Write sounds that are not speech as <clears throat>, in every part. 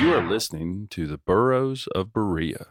You are listening to the Burros of Berea.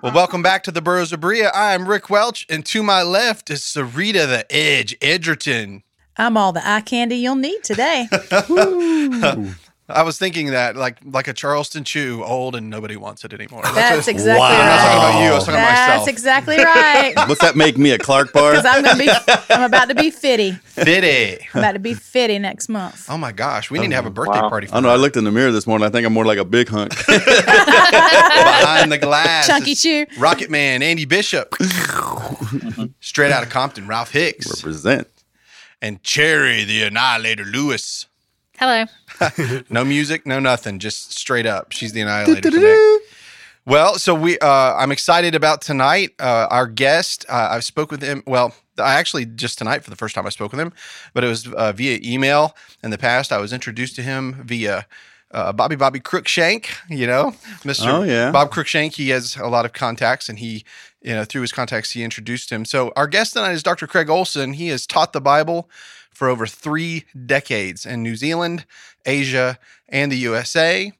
Well, welcome back to the Burros of Berea. I'm Rick Welch, and to my left is Sarita the Edge Edgerton. I'm all the eye candy you'll need today. <laughs> I was thinking that like like a Charleston Chew, old and nobody wants it anymore. That's exactly Wow. right. I'm not talking about you. I was talking about That's myself. exactly right. <laughs> What's that make me a Clark bar? Because I'm gonna be, I'm about to be fitty. Fitty. I'm about to be fitty next month. Oh my gosh, we need to have a oh, birthday Wow. party. I For don't know. I looked in the mirror this morning. I think I'm more like a big hunk. <laughs> behind the glass. Chunky Chew. Rocket Man, Andy Bishop, straight out of Compton, Ralph Hicks, Represent. and Cherry the Annihilator Lewis. Hello. <laughs> No music, no nothing, just straight up. She's the Annihilator today. Well, so we, uh, I'm excited about tonight. Uh, our guest, uh, I spoke with him. Well, I actually just tonight for the first time I spoke with him, but it was uh, via email. In the past, I was introduced to him via uh, Bobby Bobby Crookshank. You know, Mister Oh, yeah. Bob Crookshank. He has a lot of contacts, and he, you know, through his contacts, he introduced him. So our guest tonight is Dr. Craig Olson. He has taught the Bible for over three decades in New Zealand, Asia, and the USA.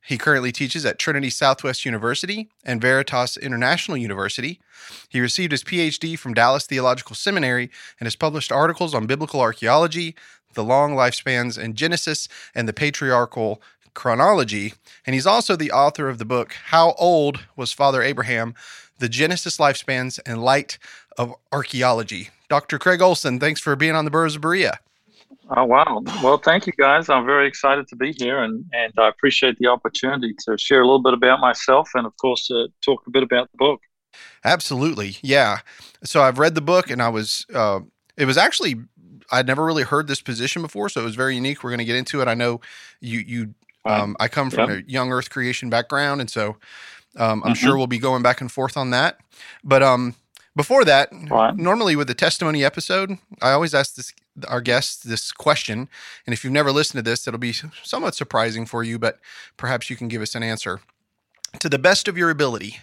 He currently teaches at Trinity Southwest University and Veritas International University. He received his PhD from Dallas Theological Seminary and has published articles on biblical archaeology, the long lifespans in Genesis, and the patriarchal chronology. And he's also the author of the book, How Old Was Father Abraham? The Genesis Lifespans and Light of Archaeology. Dr. Craig Olson, thanks for being on the Burros of Berea. Oh wow! Well, thank you guys. I'm very excited to be here, and and I appreciate the opportunity to share a little bit about myself, and of course, uh, talk a bit about the book. Absolutely. Yeah. So I've read the book and I was, uh, it was actually, I'd never really heard this position before. So it was very unique. We're going to get into it. I know you, you. Um, I come from Yep. a young earth creation background. And so, um, I'm Mhm. sure we'll be going back and forth on that. But, um, before that, Right. normally with the testimony episode, I always ask this, our guests this question. And if you've never listened to this, it'll be somewhat surprising for you, but perhaps you can give us an answer. To the best of your ability,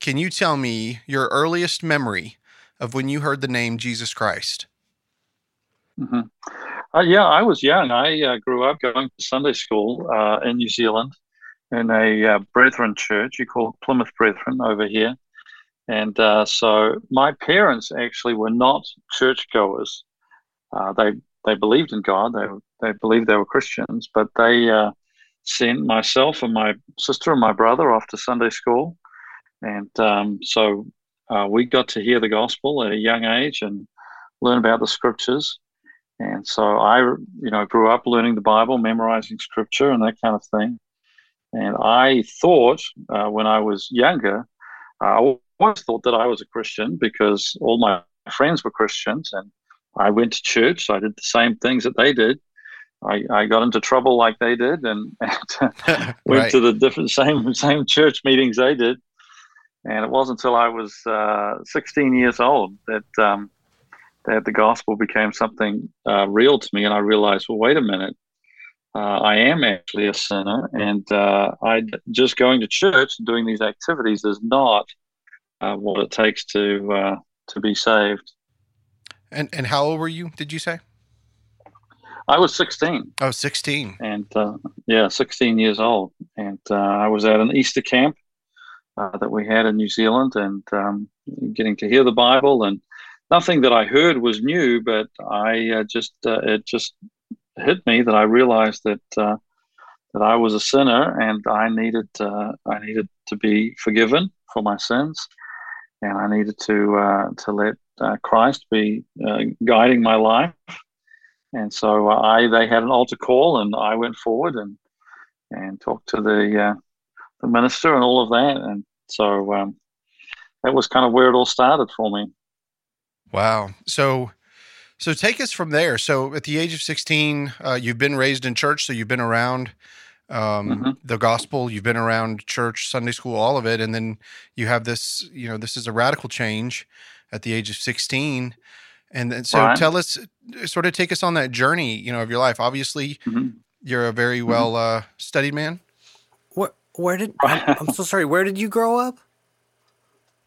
can you tell me your earliest memory of when you heard the name Jesus Christ? hmm Uh, yeah, I was young. I uh, grew up going to Sunday school uh, in New Zealand in a uh, Brethren church. You call Plymouth Brethren over here. And uh, so my parents actually were not churchgoers. Uh, they they believed in God. They they believed they were Christians, but they sent myself and my sister and my brother off to Sunday school, and um, so we got to hear the gospel at a young age and learn about the scriptures. And so I, you know, grew up learning the Bible, memorizing scripture, and that kind of thing. And I thought uh, when I was younger, I always thought that I was a Christian because all my friends were Christians, and I went to church. So I did the same things that they did. I, I got into trouble like they did, and, <laughs> and <laughs> went Right. to the different same <laughs> same church meetings they did. And it wasn't until I was uh, 16 years old that um, that the gospel became something uh, real to me, and I realized, well, wait a minute, uh, I am actually a sinner, and uh, I just going to church and doing these activities is not uh, what it takes to uh, to be saved. And and how old were you, did you say? I was 16, Oh, 16. and uh, yeah, 16 years old, and uh, I was at an Easter camp uh, that we had in New Zealand, and um, getting to hear the Bible, and nothing that I heard was new, but I uh, just uh, it just hit me that I realized that uh, that I was a sinner, and I needed uh, I needed to be forgiven for my sins, and I needed to uh, to let uh, Christ be guiding my life. And so I they had an altar call, and I went forward and and talked to the the minister and all of that, and so um, that was kind of where it all started for me. Wow. So So take us from there. So at the age of 16, uh, you've been raised in church, so you've been around um, Mhm. the gospel, you've been around church, Sunday school, all of it, and then you have this. You know, this is a radical change at the age of 16, and then so Right. tell us, sort of take us on that journey, you know, of your life. Obviously, Mhm. you're a very well uh, studied man. Where, where did I'm, <laughs> I'm so sorry. Where did you grow up?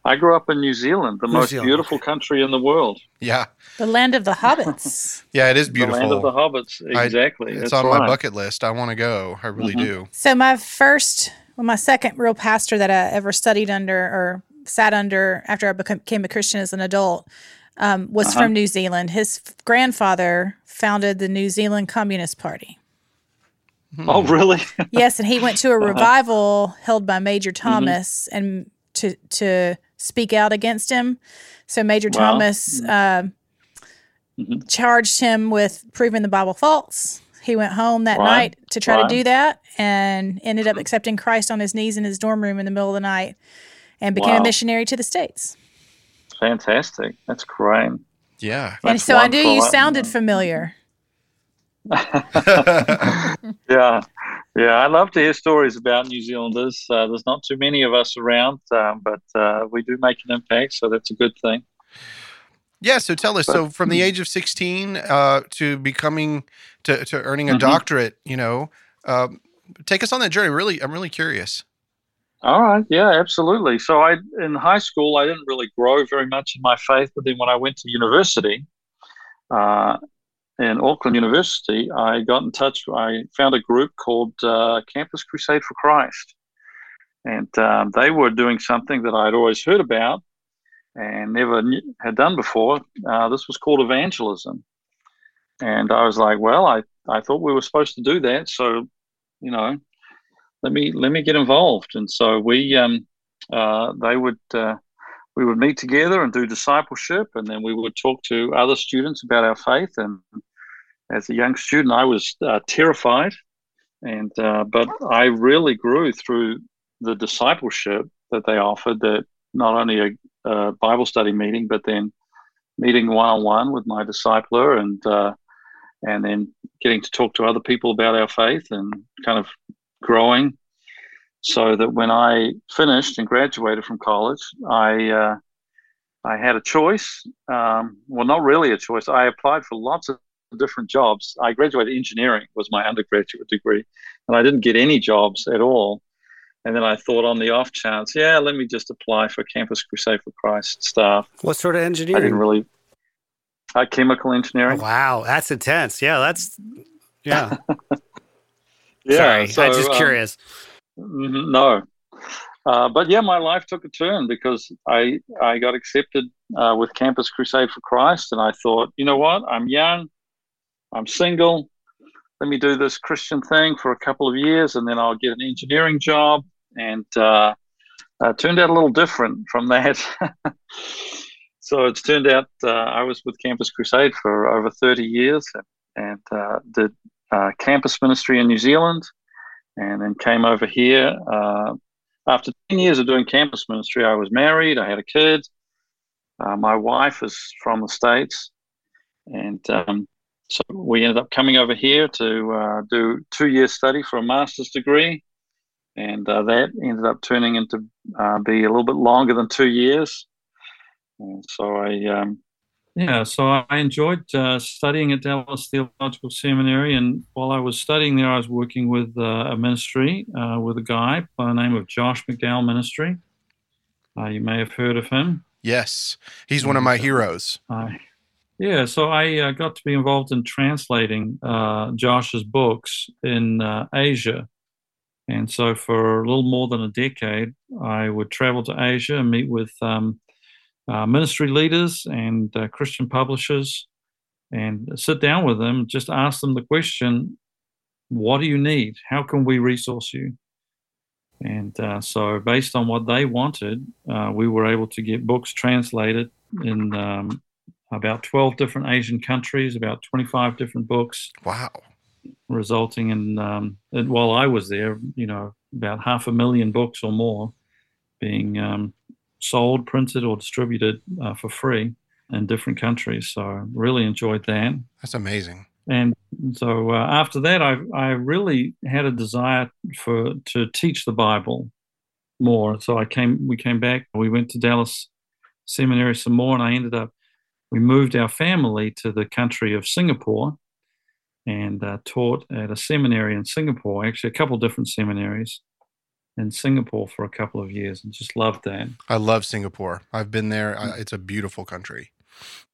I grew up in New Zealand, the New most Zealand, beautiful country in the world. Yeah, The land of the hobbits. <laughs> yeah, it is beautiful. The land of the beautiful. hobbits. I- Exactly. It's That's on right. my bucket list. I want to go. I really Mhm. do. so my first, well, my second real pastor that I ever studied under or sat under after I became, became a Christian as an adult um, was Uh-huh. from New Zealand. His grandfather founded the New Zealand Communist Party. Oh, really? Yes, and he went to a <laughs> Uh-huh. revival held by Major Mm-hmm. Thomas and to to speak out against him. So Major Wow. Thomas uh, Mhm. charged him with proving the Bible false. He went home that Right. night to try Right. to do that and ended up accepting Christ on his knees in his dorm room in the middle of the night and became a missionary to the States. Fantastic. That's great. Yeah. and That's so I knew you sounded familiar. <laughs> yeah, yeah. I love to hear stories about New Zealanders. Uh, there's not too many of us around, um, but uh, we do make an impact, so that's a good thing. Yeah, so tell us. So from hmm. the age of sixteen uh, to becoming to, to earning a Mhm. doctorate, you know, um, take us on that journey. Really, I'm really curious. All right, yeah, absolutely. So I in high school I didn't really grow very much in my faith, but then when I went to university, uh, in Auckland University, I got in touch. I found a group called uh, Campus Crusade for Christ, and um, they were doing something that I'd always heard about and never knew, had done before. Uh, this was called evangelism, and I was like, "Well, I I thought we were supposed to do that, so you know, let me let me get involved." And so we um, uh, they would. We would meet together and do discipleship, and then we would talk to other students about our faith. And as a young student, I was uh, terrified, and uh, but I really grew through the discipleship that they offered. That not only a, a Bible study meeting, but then meeting one on one with my discipler, and uh, and then getting to talk to other people about our faith, and kind of growing so that when I finished and graduated from college, I uh, I had a choice. Um, well, not really a choice. I applied for lots of different jobs. I graduated engineering was my undergraduate degree, and I didn't get any jobs at all. And then I thought, on the off chance, yeah, let me just apply for Campus Crusade for Christ staff. What sort of engineering? I didn't really. Uh, chemical engineering. Wow, that's intense. Yeah, that's yeah. <laughs> Yeah, Sorry, so, I'm just um, curious. Mhm, No, uh, but yeah, my life took a turn because I I got accepted uh, with Campus Crusade for Christ, and I thought, you know what? I'm young, I'm single. Let me do this Christian thing for a couple of years, and then I'll get an engineering job. And uh, uh, turned out a little different from that. <laughs> so it's turned out uh, I was with Campus Crusade for over 30 years, and, uh, did campus ministry in New Zealand and then came over here. Uh, after 10 years of doing campus ministry, I was married, I had a kid. Uh, my wife is from the States. And um, so we ended up coming over here to uh, do two years study for a master's degree. And uh, that ended up turning into uh, be a little bit longer than two years. And so I, um, yeah, so I enjoyed uh, studying at Dallas Theological Seminary, and while I was studying there, I was working with uh, a ministry uh, with a guy by the name of Josh McDowell Ministry. Uh, you may have heard of him. Yes, he's one of my heroes. I, yeah, so I uh, got to be involved in translating uh, Josh's books in uh, Asia. And so for a little more than a decade, I would travel to Asia and meet with um, uh, ministry leaders and uh, Christian publishers and sit down with them, just ask them the question, what do you need? How can we resource you? And uh, so, based on what they wanted, uh, we were able to get books translated in um, about 12 different Asian countries, about 25 different books. Wow. Resulting in, um, while I was there, you know, about half a million books or more being um, sold, printed, or distributed uh, for free. in different countries. So really enjoyed that. That's amazing. And so uh, after that, I I really had a desire for to teach the Bible more. So I came we came back. We went to Dallas Seminary some more, and I ended up we moved our family to the country of Singapore and uh, taught at a seminary in Singapore, actually a couple different seminaries in Singapore for a couple of years, and just loved that. I love Singapore. I've been there. I, it's a beautiful country.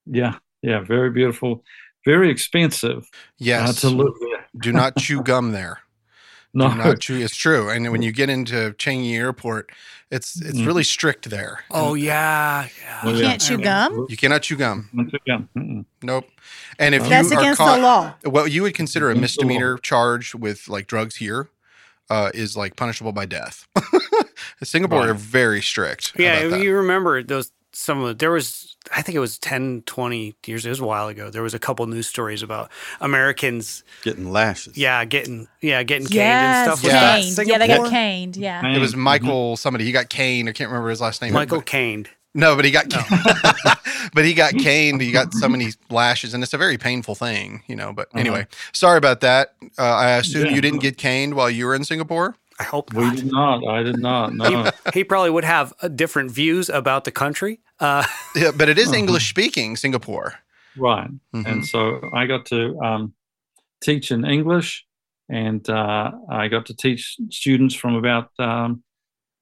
Yeah, yeah, very beautiful, very expensive. Yes. uh, to live there. Do not <laughs> chew gum there. No, Do not chew. It's true. And when you get into Changi Airport, it's it's Mhm. really strict there. Oh yeah, yeah. Oh, You yeah. can't chew gum? You cannot chew gum. Not too. Mm-mm. Nope. And if That's you are against caught, the law. well, you would consider a Against the law. misdemeanor charge with like drugs here uh, is like punishable by death. <laughs> Singapore Right. are very strict. Yeah, about that. you remember those some of the, there was I think it was 10, 20 years it was a while ago. There was a couple news stories about Americans Getting lashes. yeah, getting yeah, getting caned and stuff. Was Yeah. that caned. Yeah, they got Singapore? caned. Yeah. It was. Michael somebody. He got caned. I can't remember his last name. Michael But- caned. No, but he got <laughs> but he got caned. He got so many lashes, and it's a very painful thing, you know. But Uh-huh. anyway, sorry about that. Uh, I assume Yeah. you didn't get caned while you were in Singapore. I hope We did not. I did not. No. he probably would have uh, different views about the country. Uh, <laughs> Yeah, but it is Uh-huh. English speaking Singapore. right. Mhm. And so I got to um, teach in English, and uh, I got to teach students from about, um,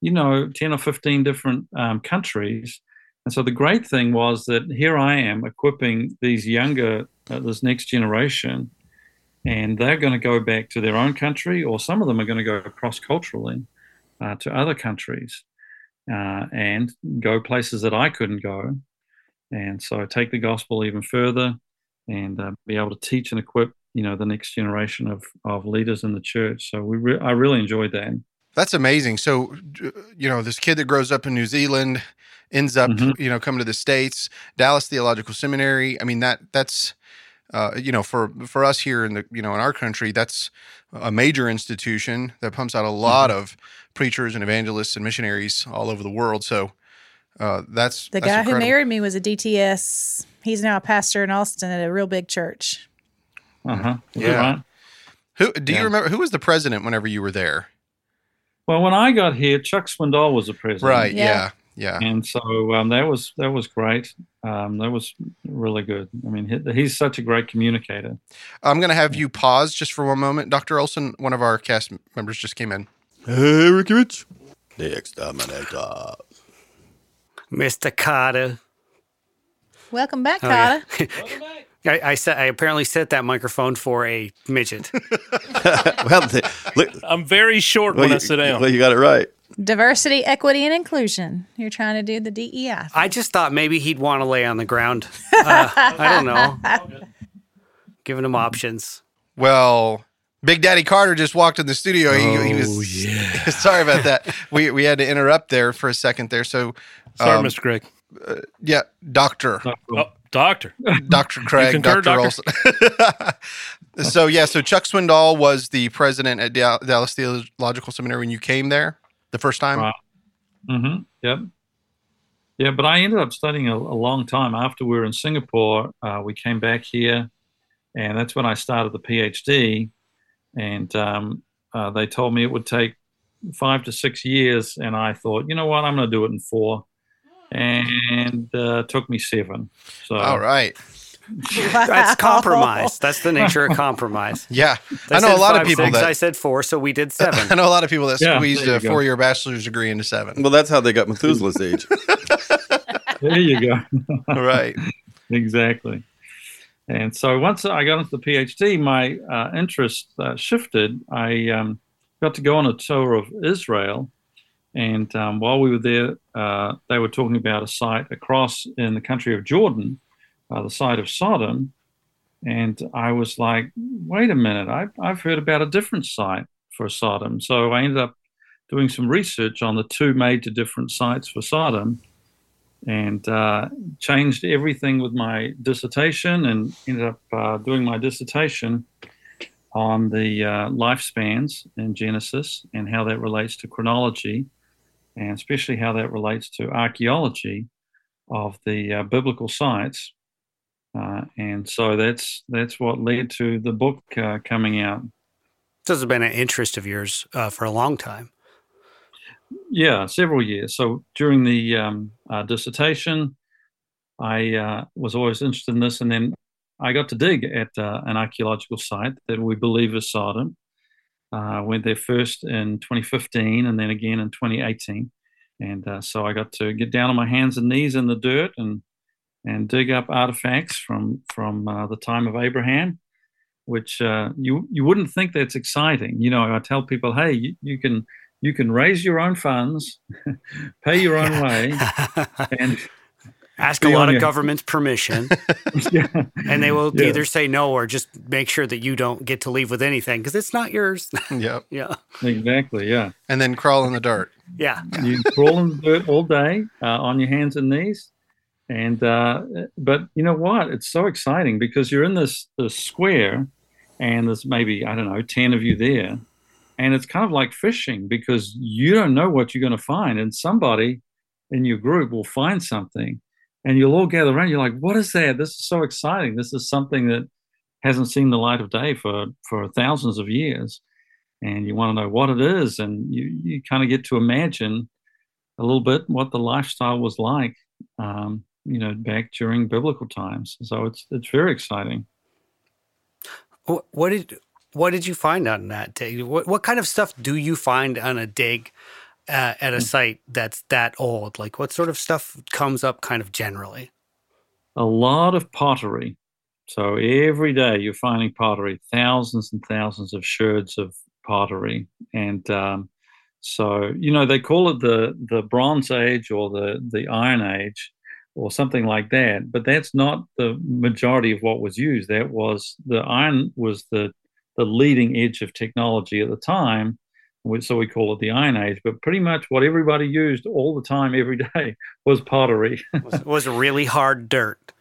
you know, 10 or 15 different um, countries. And so the great thing was that here I am equipping these younger, uh, this next generation, and they're going to go back to their own country, or some of them are going to go cross culturally uh, to other countries uh, and go places that I couldn't go. And so take the gospel even further and uh, be able to teach and equip, you know, the next generation of, of leaders in the church. So we re- I really enjoyed that. That's amazing. So, uh, you know, this kid that grows up in New Zealand ends up, Mhm. you know, coming to the states, Dallas Theological Seminary. I mean, that that's, uh, you know, for for us here in the, you know, in our country, that's a major institution that pumps out a lot Mm-hmm. of preachers and evangelists and missionaries all over the world. So, uh, that's The that's guy who married me was a DTS. He's now a pastor in Austin at a real big church. Uh huh. Yeah. Who do you remember? Who was the president whenever you were there? Well, when I got here, Chuck Swindoll was the president. Right. Yeah. Yeah. Yeah. And so um, that was that was great. Um, that was really good. I mean, he, he's such a great communicator. I'm going to have you pause just for one moment. Dr. Olson, one of our cast members just came in. Hey, Ricky Rich. The exterminator. Mr. Carter. Welcome back, Oh, yeah. Carter. <laughs> I, I set. I apparently set that microphone for a midget. <laughs> <laughs> well, the, look, I'm very short well, when you, I sit down. well, you got it right. Diversity, equity, and inclusion. You're trying to do the DEI. I just thought maybe he'd want to lay on the ground. <laughs> Uh, I don't know. Giving him options. Well, Big Daddy Carter just walked in the studio. He, he Oh, was yeah. sorry about that. We we had to interrupt there for a second there. So Sorry, um, Mr. Craig. yeah, Doctor, Oh, doctor. Doctor Craig, concur, Doctor Olson. <laughs> so yeah, so Chuck Swindoll was the president at Dallas Theological Seminary when you came there the first time. Right. Mm-hmm. Yep. Yeah, but I ended up studying a, a long time after we were in Singapore. Uh, we came back here, and that's when I started the PhD. And um, uh, they told me it would take five to six years, and I thought, you know what, I'm going to do it in four, and uh, took me seven. So All right. <laughs> That's compromise. That's the nature of <laughs> compromise. Yeah, They I know a said lot of people six, that I said four, so we did seven. <laughs> I know a lot of people that Yeah, squeezed a go. four-year bachelor's degree into seven. Well, that's how they got Methuselah's age. there you go. right. exactly. And so once I got into the PhD, my uh, interest uh, shifted. I um, got to go on a tour of Israel. And um, while we were there, uh, they were talking about a site across in the country of Jordan, uh, the site of Sodom. And I was like, wait a minute, I've, I've heard about a different site for Sodom. So I ended up doing some research on the two major different sites for Sodom and uh, changed everything with my dissertation and ended up uh, doing my dissertation on the uh, lifespans in Genesis and how that relates to chronology and especially how that relates to archaeology. of the uh, biblical sites, uh, and so that's that's what led to the book uh, coming out. This has been an interest of yours uh, for a long time. Yeah, several years. So during the um, uh, dissertation, I uh, was always interested in this, and then I got to dig at uh, an archaeological site that we believe is Sodom. Uh, went there first in 2015, and then again in 2018, and uh, so I got to get down on my hands and knees in the dirt and and dig up artifacts from from uh, the time of Abraham, which you you wouldn't think that's exciting. You know, I tell people, hey, you, you can you can raise your own funds, <laughs> pay your own way, <laughs> and ask a lot of government's permission, <laughs> yeah. and they will yeah. either say no or just make sure that you don't get to leave with anything because it's not yours. <laughs> yep. yeah. Exactly. Yeah. And then crawl in the dirt. Yeah. <laughs> You crawl in the dirt all day uh, on your hands and knees. And uh, but you know what? It's so exciting because you're in this this square, and there's maybe I don't know ten of you there, and it's kind of like fishing because you don't know what you're going to find and somebody in your group will find something and you'll all gather around you're like what is that? This is so exciting. This is something that hasn't seen the light of day for for thousands of years. And you want to know what it is and you you kind of get to imagine a little bit what the lifestyle was like um, you know back during biblical times. So it's it's very exciting. What did what did you find on that dig? What what kind of stuff do you find on a dig uh, at a hmm. site that's that old? Like what sort of stuff comes up kind of generally? A lot of pottery. So every day you're finding pottery, thousands and thousands of sherds of pottery, and um, so you know they call it the the Bronze Age or the the Iron Age or something like that. But that's not the majority of what was used. That was the iron was the the leading edge of technology at the time. So we call it the Iron Age. But pretty much what everybody used all the time, every <laughs> day, was pottery. <laughs> was, was really hard dirt.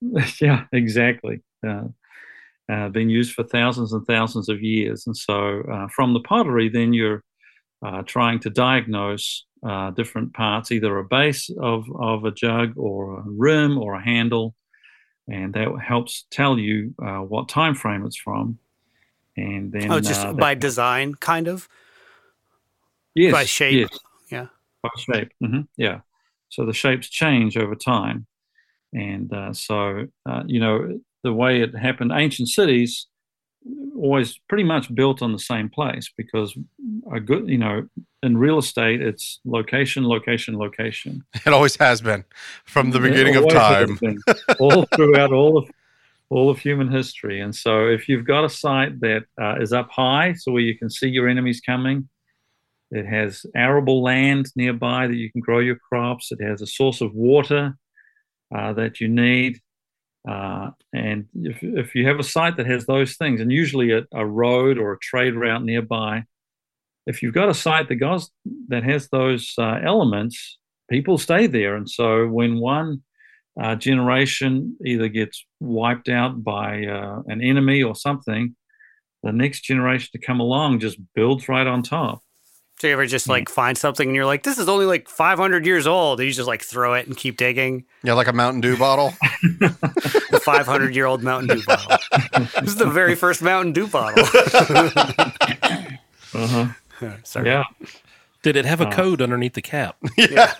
<laughs> yeah, exactly. Uh, uh, been used for thousands and thousands of years. And so uh, from the pottery, then you're uh, trying to diagnose uh, different parts, either a base of, of a jug or a rim or a handle. And that helps tell you uh, what time frame it's from and then oh, just by design, kind of. Yes, by shape. Yes. Yeah, by shape. Mm-hmm. Yeah. So the shapes change over time, and uh, so uh, you know the way it happened. Ancient cities always pretty much built on the same place because a good you know in real estate it's location location location it always has been from the beginning of time <laughs> all throughout all of all of human history. And so, if you've got a site that uh, is up high, so where you can see your enemies coming, it has arable land nearby that you can grow your crops, it has a source of water uh, that you need. Uh, and if, if you have a site that has those things, and usually a, a road or a trade route nearby, if you've got a site that goes that has those uh, elements, people stay there. And so when one uh, generation either gets wiped out by uh, an enemy or something, the next generation to come along just builds right on top. So you ever just like find something and you're like, this is only like 500 years old. And you just like throw it and keep digging. Yeah, like a Mountain Dew bottle. <laughs> the 500 year old Mountain Dew bottle. this is the very first Mountain Dew bottle. <laughs> uh-huh. <laughs> Sorry. Yeah. Did it have a uh, code underneath the cap? Yeah.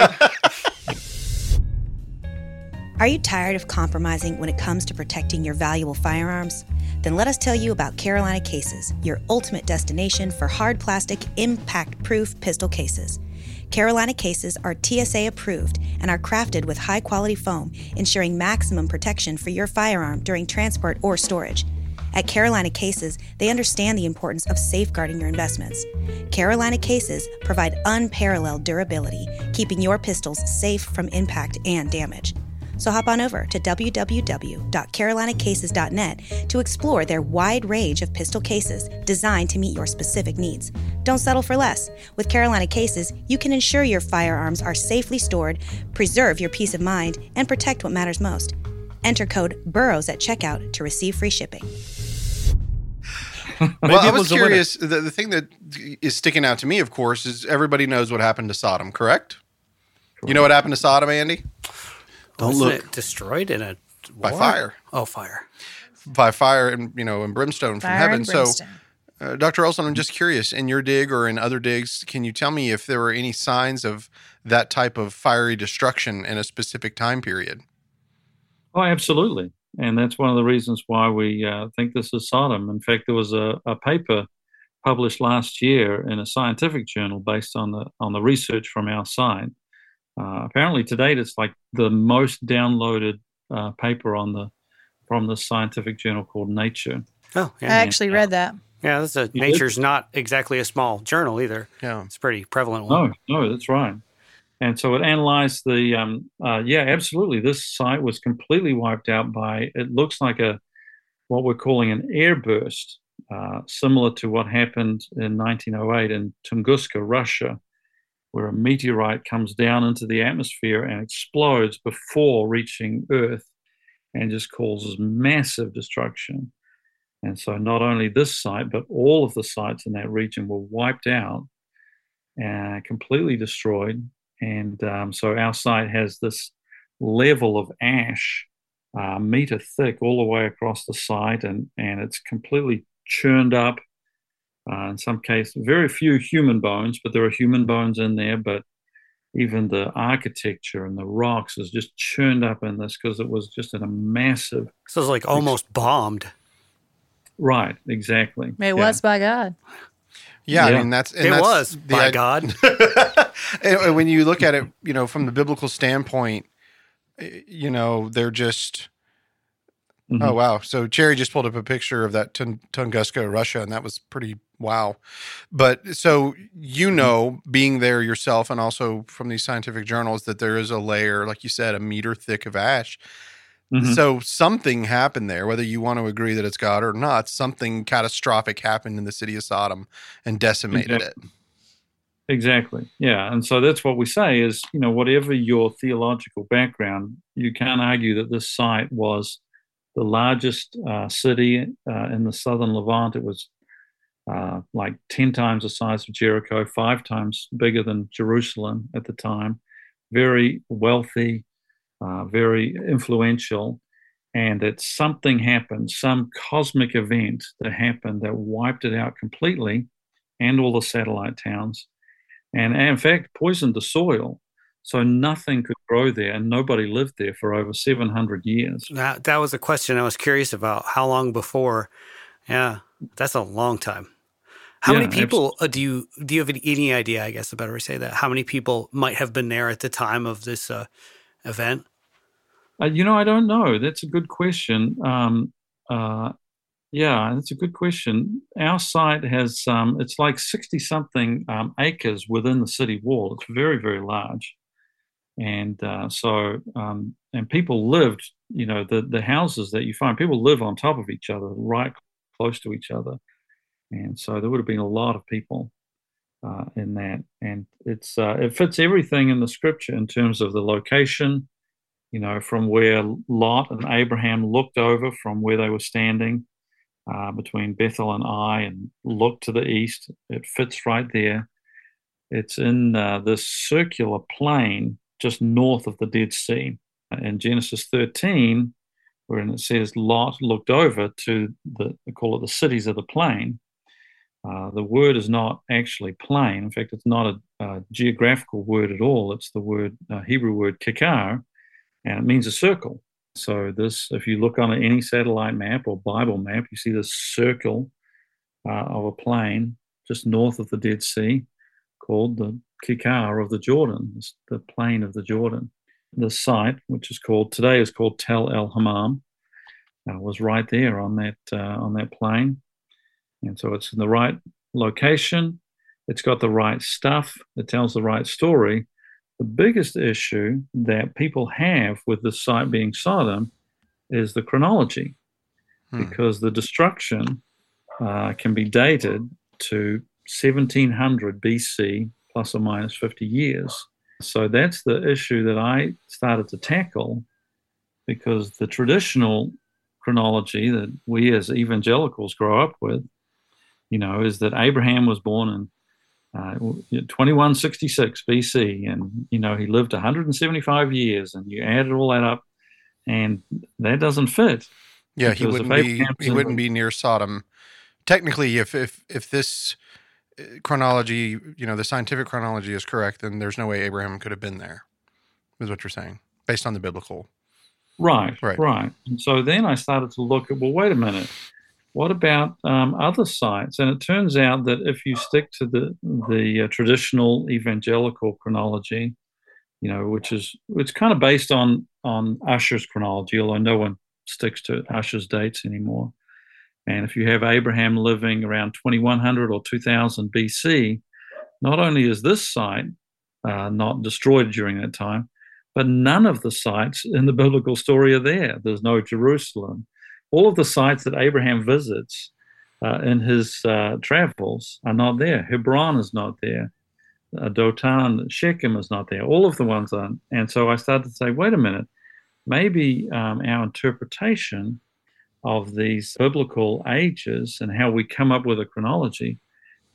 Are you tired of compromising when it comes to protecting your valuable firearms? Then let us tell you about Carolina Cases, your ultimate destination for hard plastic, impact proof pistol cases. Carolina cases are TSA approved and are crafted with high quality foam, ensuring maximum protection for your firearm during transport or storage. At Carolina Cases, they understand the importance of safeguarding your investments. Carolina Cases provide unparalleled durability, keeping your pistols safe from impact and damage. So hop on over to www.carolinacases.net to explore their wide range of pistol cases designed to meet your specific needs. Don't settle for less. With Carolina Cases, you can ensure your firearms are safely stored, preserve your peace of mind, and protect what matters most. Enter code BURROWS at checkout to receive free shipping. well, I was curious. The, the thing that is sticking out to me, of course, is everybody knows what happened to Sodom, correct? correct? You know what happened to Sodom, Andy? Don't Wasn't look it destroyed in a by fire. Oh, fire. by fire and you know and brimstone from Fire heaven. and So, brimstone. uh, Dr. Olson, I'm just curious in your dig or in other digs, can you tell me if there were any signs of that type of fiery destruction in a specific time period? Oh, absolutely. And that's one of the reasons why we uh, think this is Sodom. In fact, there was a, a paper published last year in a scientific journal based on the on the research from our site. Uh, apparently, to date, it's like the most downloaded uh, paper on the from the scientific journal called Nature. Oh, yeah. I yeah. actually read that. Yeah, that's a, You did? nature's not exactly a small journal either. Yeah. It's a pretty prevalent one. No, no, that's right. And so it analyzed the, um, uh, yeah, absolutely. This site was completely wiped out by, it looks like a, what we're calling an airburst, uh, similar to what happened in 1908 in Tunguska, Russia, where a meteorite comes down into the atmosphere and explodes before reaching Earth and just causes massive destruction. And so not only this site, but all of the sites in that region were wiped out and completely destroyed. And um, so our site has this level of ash, uh, meter thick, all the way across the site, and and it's completely churned up. Uh, in some cases, very few human bones, but there are human bones in there. But even the architecture and the rocks is just churned up in this because it was just in a massive. So it's like almost bombed. Right, exactly. It was by God. Yeah, Yeah. I mean that's and It that's was, the by i- God. <laughs> And when you look at it, you know, from the biblical standpoint, you know, they're just. Mhm. Oh wow! So Cherry just pulled up a picture of that Tun- Tunguska, Russia, and that was pretty wow. But so you Mm-hmm. know, being there yourself, and also from these scientific journals, that there is a layer, like you said, a meter thick of ash. Mhm. So something happened there, whether you want to agree that it's God or not. Something catastrophic happened in the city of Sodom and decimated it. Exactly. Yeah. And so that's what we say is, you know, whatever your theological background, you can't argue that this site was the largest uh, city uh, in the southern Levant. It was uh, like 10 times the size of Jericho, five times bigger than Jerusalem at the time, very wealthy, uh, very influential. And that something happened, some cosmic event that happened that wiped it out completely and all the satellite towns and in fact poisoned the soil so nothing could grow there and nobody lived there for over 700 years That, that was a question I was curious about. How long before? Yeah, that's a long time. How Yeah, many people uh, do you do you have any, idea? I guess the better say that. How many people might have been there at the time of this uh, event? uh, you know i don't know that's a good question um, uh, yeah that's a good question our site has um, it's like 60 something um, acres within the city wall it's very very large and uh, so um, and people lived you know the the houses that you find people live on top of each other right close to each other. And so there would have been a lot of people uh, in that. And it's uh, it fits everything in the scripture in terms of the location you know from where lot and abraham looked over from where they were standing uh, between bethel and ai and looked to the east. It fits right there. It's in uh, this circular plain just north of the dead sea in genesis 13 wherein it says lot looked over to the call it the cities of the plain uh, the word is not actually plain. In fact, it's not a, a geographical word at all. It's the word uh, Hebrew word kikar, and it means a circle. So this, if you look on any satellite map or Bible map, you see this circle uh, of a plain just north of the Dead Sea, called the kikar of the Jordan, the plain of the Jordan. The site, which is called today, is called Tel El Hammam, uh, was right there on that uh, on that plain. And so it's in the right location, it's got the right stuff, it tells the right story. The biggest issue that people have with the site being Sodom is the chronology, Hmm. because the destruction uh, can be dated to 1700 BC, plus or minus 50 years. So that's the issue that I started to tackle because the traditional chronology that we as evangelicals grow up with you know, is that Abraham was born in uh, 2166 BC, and you know he lived 175 years, and you added all that up, and that doesn't fit. Yeah, he wouldn't be. He wouldn't be near Sodom. Technically, if if if this chronology, you know, the scientific chronology is correct, then there's no way Abraham could have been there. Is what you're saying, based on the biblical. Right, Right. right, And so then I started to look at well, wait a minute, what about um, other sites? And it turns out that if you stick to the the uh, traditional evangelical chronology, you know, which is it's kind of based on on Ussher's chronology, although no one sticks to Ussher's dates anymore. And if you have Abraham living around 2100 or 2000 BC, not only is this site uh, not destroyed during that time, but none of the sites in the biblical story are there. There's no Jerusalem. All of the sites that Abraham visits uh, in his uh, travels are not there. Hebron is not there. Uh, Dotan, Shechem is not there. All of the ones are. And so I started to say, wait a minute, maybe um, our interpretation of these biblical ages and how we come up with a chronology,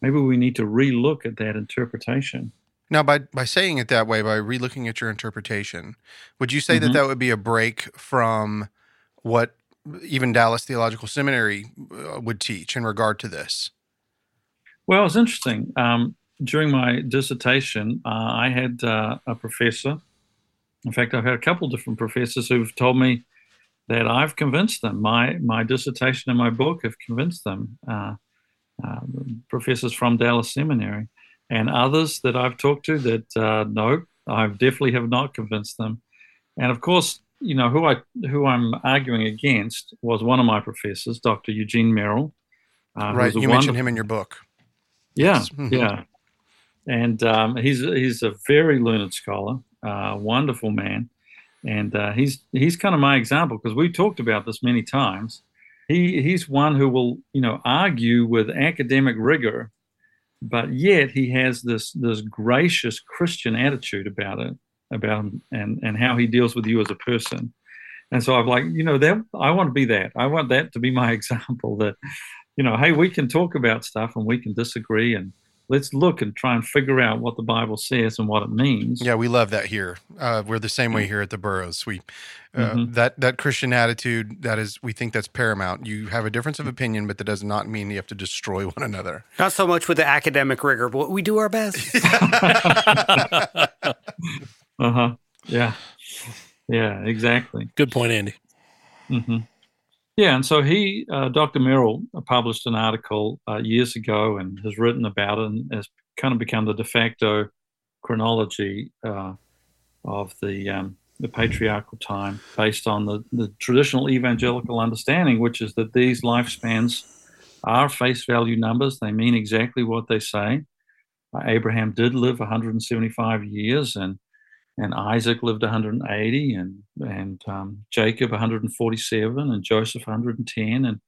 maybe we need to relook at that interpretation. Now, by by saying it that way, by relooking at your interpretation, would you say that Mhm. that would be a break from what even Dallas Theological Seminary uh, would teach in regard to this? Well, it's interesting. Um, during my dissertation, uh, I had uh, a professor. In fact, I've had a couple different professors who've told me that I've convinced them. My my dissertation and my book have convinced them. Uh, uh, professors from Dallas Seminary, and others that I've talked to that uh, no, I definitely have not convinced them. And of course, you know who I who I'm arguing against was one of my professors, Dr. Eugene Merrill. Uh, right. You mentioned him in your book. yeah, Yes. Mhm. yeah. And um, he's he's a very learned scholar, uh, wonderful man, and uh, he's he's kind of my example because we've talked about this many times. He he's one who will you know argue with academic rigor, but yet he has this this gracious Christian attitude about it, about him and and how he deals with you as a person. And so I'm like, you know, that I want to be that. I want that to be my <laughs> example. That you know, hey, we can talk about stuff and we can disagree and let's look and try and figure out what the Bible says and what it means. Yeah, we love that here. Uh, we're the same way here at the Burros. We uh, Mhm. that that Christian attitude that is we think that's paramount. You have a difference of opinion, but that does not mean you have to destroy one another. Not so much with the academic rigor, but we do our best. <laughs> <laughs> Uh huh. Yeah. Yeah. Exactly. Good point, Andy. hmm Yeah, and so he, uh, Dr. Merrill, uh, published an article uh, years ago and has written about it and has kind of become the de facto chronology uh, of the um, the patriarchal time, based on the, the traditional evangelical understanding, which is that these lifespans are face value numbers; they mean exactly what they say. Uh, Abraham did live 175 years, and and Isaac lived 180, and and um, Jacob 147, and Joseph 110, and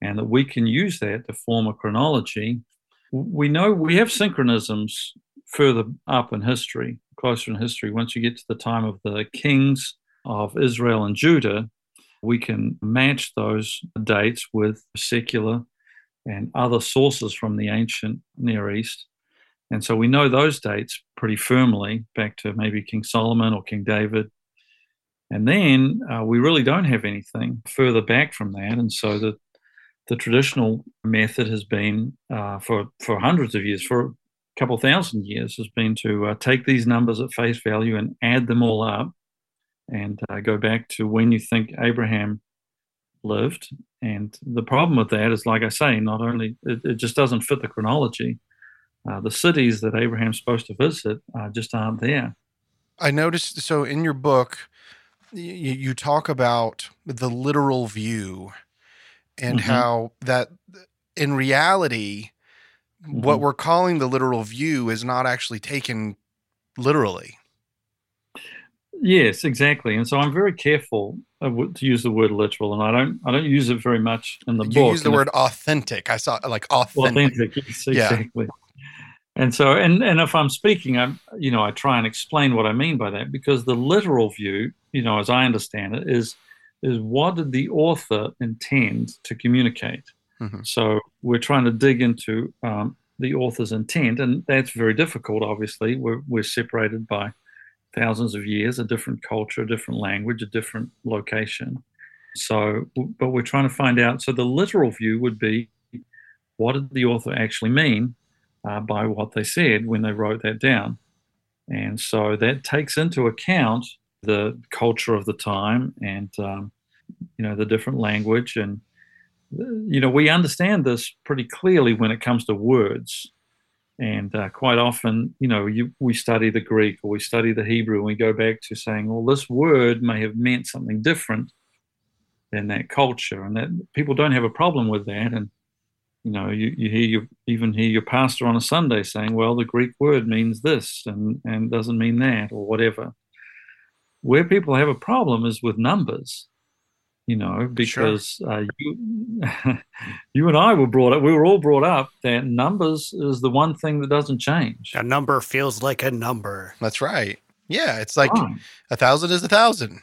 and that we can use that to form a chronology. We know we have synchronisms further up in history, closer in history. Once you get to the time of the kings of Israel and Judah, we can match those dates with secular and other sources from the ancient Near East. And so we know those dates pretty firmly back to maybe King Solomon or King David. And then uh, we really don't have anything further back from that. And so the, the traditional method has been uh, for, for hundreds of years, for a couple thousand years, has been to uh, take these numbers at face value and add them all up and uh, go back to when you think Abraham lived. And the problem with that is, like I say, not only it, it just doesn't fit the chronology. Uh, the cities that Abraham's supposed to visit uh, just aren't there. I noticed. So in your book, you, you talk about the literal view and Mhm. how that in reality, what Mhm. we're calling the literal view is not actually taken literally. Yes, exactly. And so I'm very careful uh, to use the word literal, and I don't I don't use it very much in the You book. use the And word authentic. I saw like authentic. authentic. Yes, Yeah. And so, and and if I'm speaking, I'm you know I try and explain what I mean by that because the literal view, you know, as I understand it, is is what did the author intend to communicate. Mhm. So we're trying to dig into um, the author's intent, and that's very difficult. Obviously, we're we're separated by thousands of years, a different culture, a different language, a different location. So, but we're trying to find out. So, the literal view would be what did the author actually mean uh, by what they said when they wrote that down? And so that takes into account the culture of the time and, um, you know, the different language. And, you know, we understand this pretty clearly when it comes to words. And uh, quite often, you know, you, we study the Greek or we study the Hebrew and we go back to saying, well, this word may have meant something different than that culture. And that people don't have a problem with that. And, you know, you, you hear your, even hear your pastor on a Sunday saying, well, the Greek word means this and, and doesn't mean that or whatever. Where people have a problem is with numbers, you know, because sure. uh, you, <laughs> you and I were brought up, we were all brought up that numbers is the one thing that doesn't change. A number feels like a number. That's right. Yeah. It's like right. a thousand is a thousand.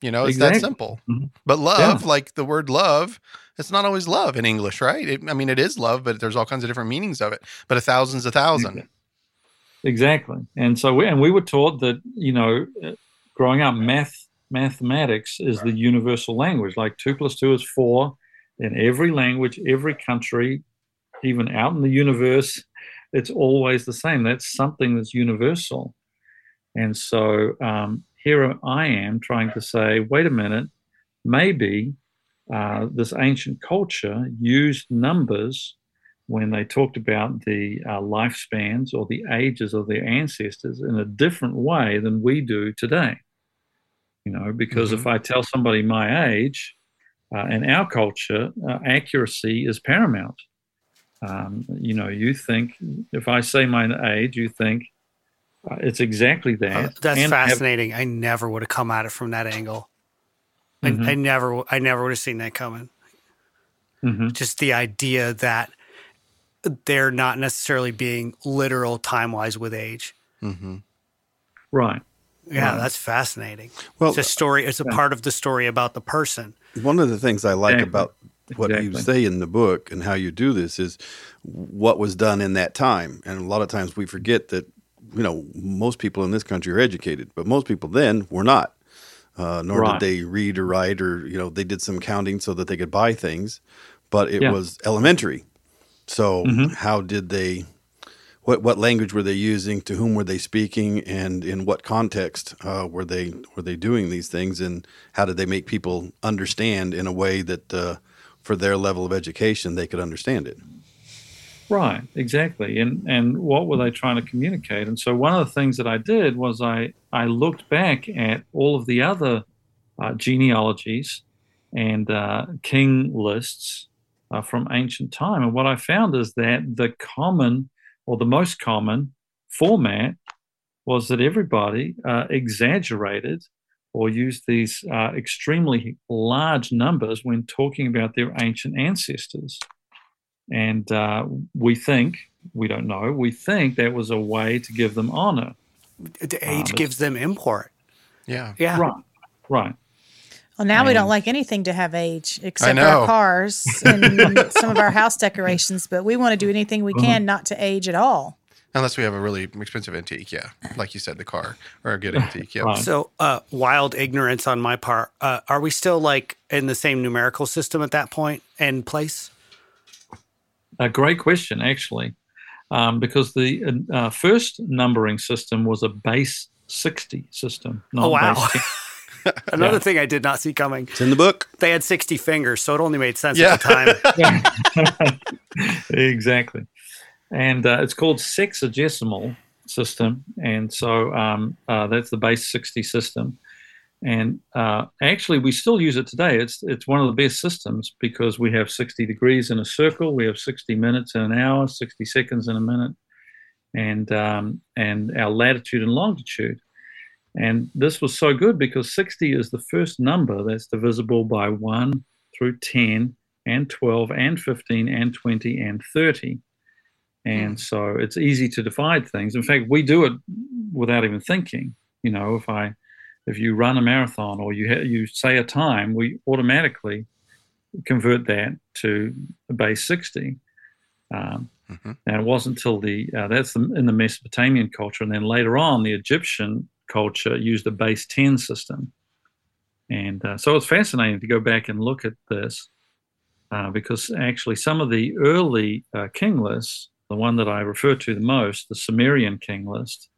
You know, it's exactly. that simple. Mm-hmm. But love, yeah. like the word love, it's not always love in English, right? It, I mean, it is love, but there's all kinds of different meanings of it. But a thousand's a thousand. Exactly. And so, we, and we were taught that, you know, uh, growing up, math, mathematics is the universal language. Like two plus two is four in every language, every country, even out in the universe. It's always the same. That's something that's universal. And so um, here I am trying to say, wait a minute, maybe uh, this ancient culture used numbers when they talked about the uh, lifespans or the ages of their ancestors in a different way than we do today. You know, because mm-hmm. if I tell somebody my age, uh, in our culture, uh, accuracy is paramount. Um, you know, you think if I say my age, you think uh, it's exactly that. Oh, that's and fascinating. Have, I never would have come at it from that angle. Mm-hmm. I, I, never, I never would have seen that coming. Mm-hmm. Just the idea that they're not necessarily being literal time wise with age. Mm-hmm. Right. Yeah, right. that's fascinating. Well, it's a story. It's a yeah. part of the story about the person. One of the things I like exactly. about what exactly. you say in the book and how you do this is what was done in that time. And a lot of times we forget that, you know, most people in this country are educated, but most people then were not uh, nor right. did they read or write or you know they did some counting so that they could buy things but it yeah. was elementary so mm-hmm. how did they what what language were they using to whom were they speaking and in what context uh, were they were they doing these things and how did they make people understand in a way that uh, for their level of education they could understand it Right, exactly. And and what were they trying to communicate? And so one of the things that I did was I I looked back at all of the other uh, genealogies and uh, king lists uh, from ancient time, and what I found is that the common or the most common format was that everybody uh, exaggerated or used these uh, extremely large numbers when talking about their ancient ancestors. And uh, we think, we don't know, we think that was a way to give them honor. The age um, gives them import. Yeah. Yeah. Right. Right. Well, now and we don't like anything to have age except our cars <laughs> and some of our house decorations, but we want to do anything we can mm-hmm. not to age at all. Unless we have a really expensive antique, yeah, like you said, the car or a good <laughs> antique, yeah. So, uh, wild ignorance on my part. Uh, are we still like in the same numerical system at that point and place? A great question, actually, um, because the uh, first numbering system was a base 60 system. oh, wow. <laughs> Another yeah. thing I did not see coming. It's in the book. They had 60 fingers, so it only made sense yeah. at the time. <laughs> <laughs> exactly. And uh, it's called sexagesimal system. And so um, uh, that's the base 60 system. And uh, actually, we still use it today. It's it's one of the best systems because we have 60 degrees in a circle, we have 60 minutes in an hour, 60 seconds in a minute, and um, and our latitude and longitude. And this was so good because 60 is the first number that's divisible by 1 through 10 and 12 and 15 and 20 and 30. And mm. so it's easy to divide things. In fact, we do it without even thinking. You know, if I if you run a marathon or you ha- you say a time, we automatically convert that to base 60. Um, mm-hmm. And it wasn't until the uh, that's the, in the Mesopotamian culture, and then later on, the Egyptian culture used a base ten system. And uh, so it's fascinating to go back and look at this uh, because actually some of the early uh, king lists, the one that I refer to the most, the Sumerian king list,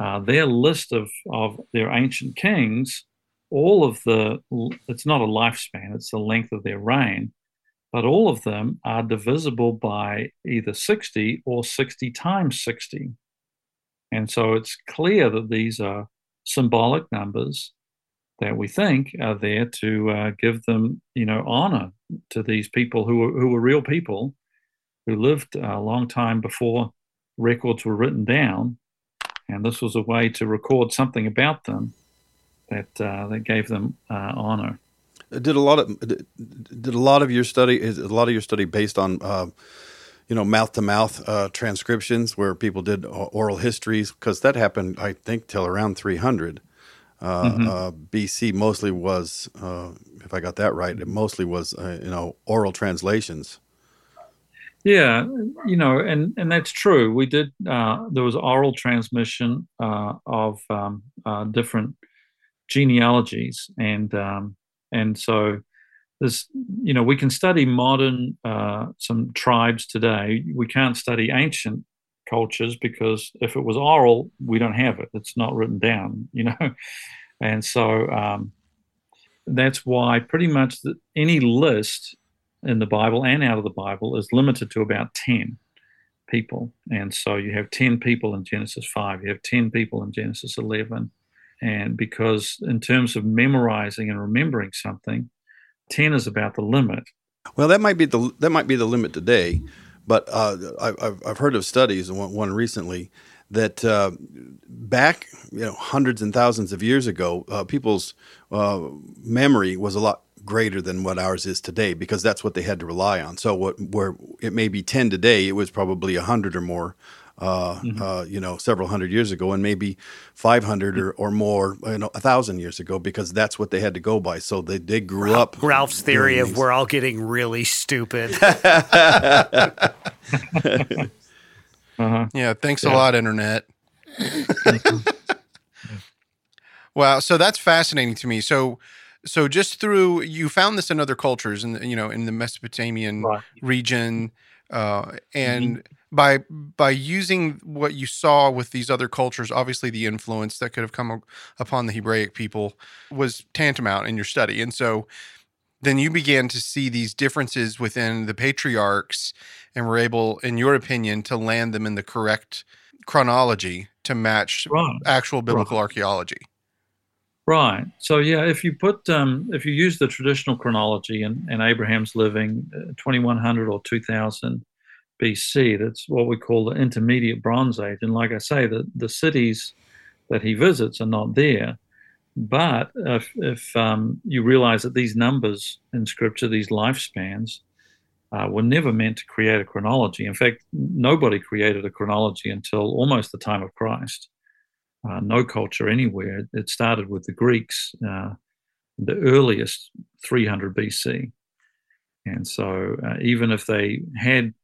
uh, their list of, of their ancient kings, all of the, it's not a lifespan, it's the length of their reign, but all of them are divisible by either 60 or 60 times 60. And so it's clear that these are symbolic numbers that we think are there to uh, give them, you know, honor to these people who were, who were real people who lived a long time before records were written down and this was a way to record something about them that uh, that gave them uh, honor. Did a lot of did a lot of your study is a lot of your study based on uh, you know mouth to mouth transcriptions where people did oral histories because that happened I think till around 300. Uh, mm-hmm. uh, BC mostly was, uh, if I got that right, it mostly was you know oral translations. Yeah, you know, and and that's true. We did. Uh, there was oral transmission uh, of um, uh, different genealogies, and um, and so this, you know, we can study modern uh, some tribes today. We can't study ancient cultures because if it was oral, we don't have it. It's not written down, you know, <laughs> and so um, that's why pretty much the, any list in the Bible and out of the Bible is limited to about 10 people. And so you have 10 people in Genesis 5, you have 10 people in Genesis 11. And because, in terms of memorizing and remembering something, 10 is about the limit. Well, that might be the that might be the limit today, but uh, I've I've heard of studies, one, one recently, that uh, back you know hundreds and thousands of years ago, uh, people's uh, memory was a lot greater than what ours is today because that's what they had to rely on. So what where it may be 10 today, it was probably 100 or more uh, mm-hmm. uh, you know, several hundred years ago, and maybe 500 or, or more, you know, a thousand years ago, because that's what they had to go by. So they, they grew Ralph, up. Ralph's theory of we're all getting really stupid. <laughs> uh-huh. Yeah. Thanks yeah. a lot, Internet. <laughs> wow. So that's fascinating to me. So, so just through you found this in other cultures and you know in the mesopotamian right. region uh, and mm-hmm. by by using what you saw with these other cultures obviously the influence that could have come upon the hebraic people was tantamount in your study and so then you began to see these differences within the patriarchs and were able in your opinion to land them in the correct chronology to match right. actual biblical right. archaeology Right. So yeah, if you put um, if you use the traditional chronology and, and Abraham's living uh, 2100 or 2000 BC, that's what we call the intermediate Bronze Age. And like I say, the the cities that he visits are not there. But if, if um, you realize that these numbers in Scripture, these lifespans, uh, were never meant to create a chronology. In fact, nobody created a chronology until almost the time of Christ uh, no culture anywhere. It started with the Greeks, uh, the earliest 300 BC. And so, uh, even if they had,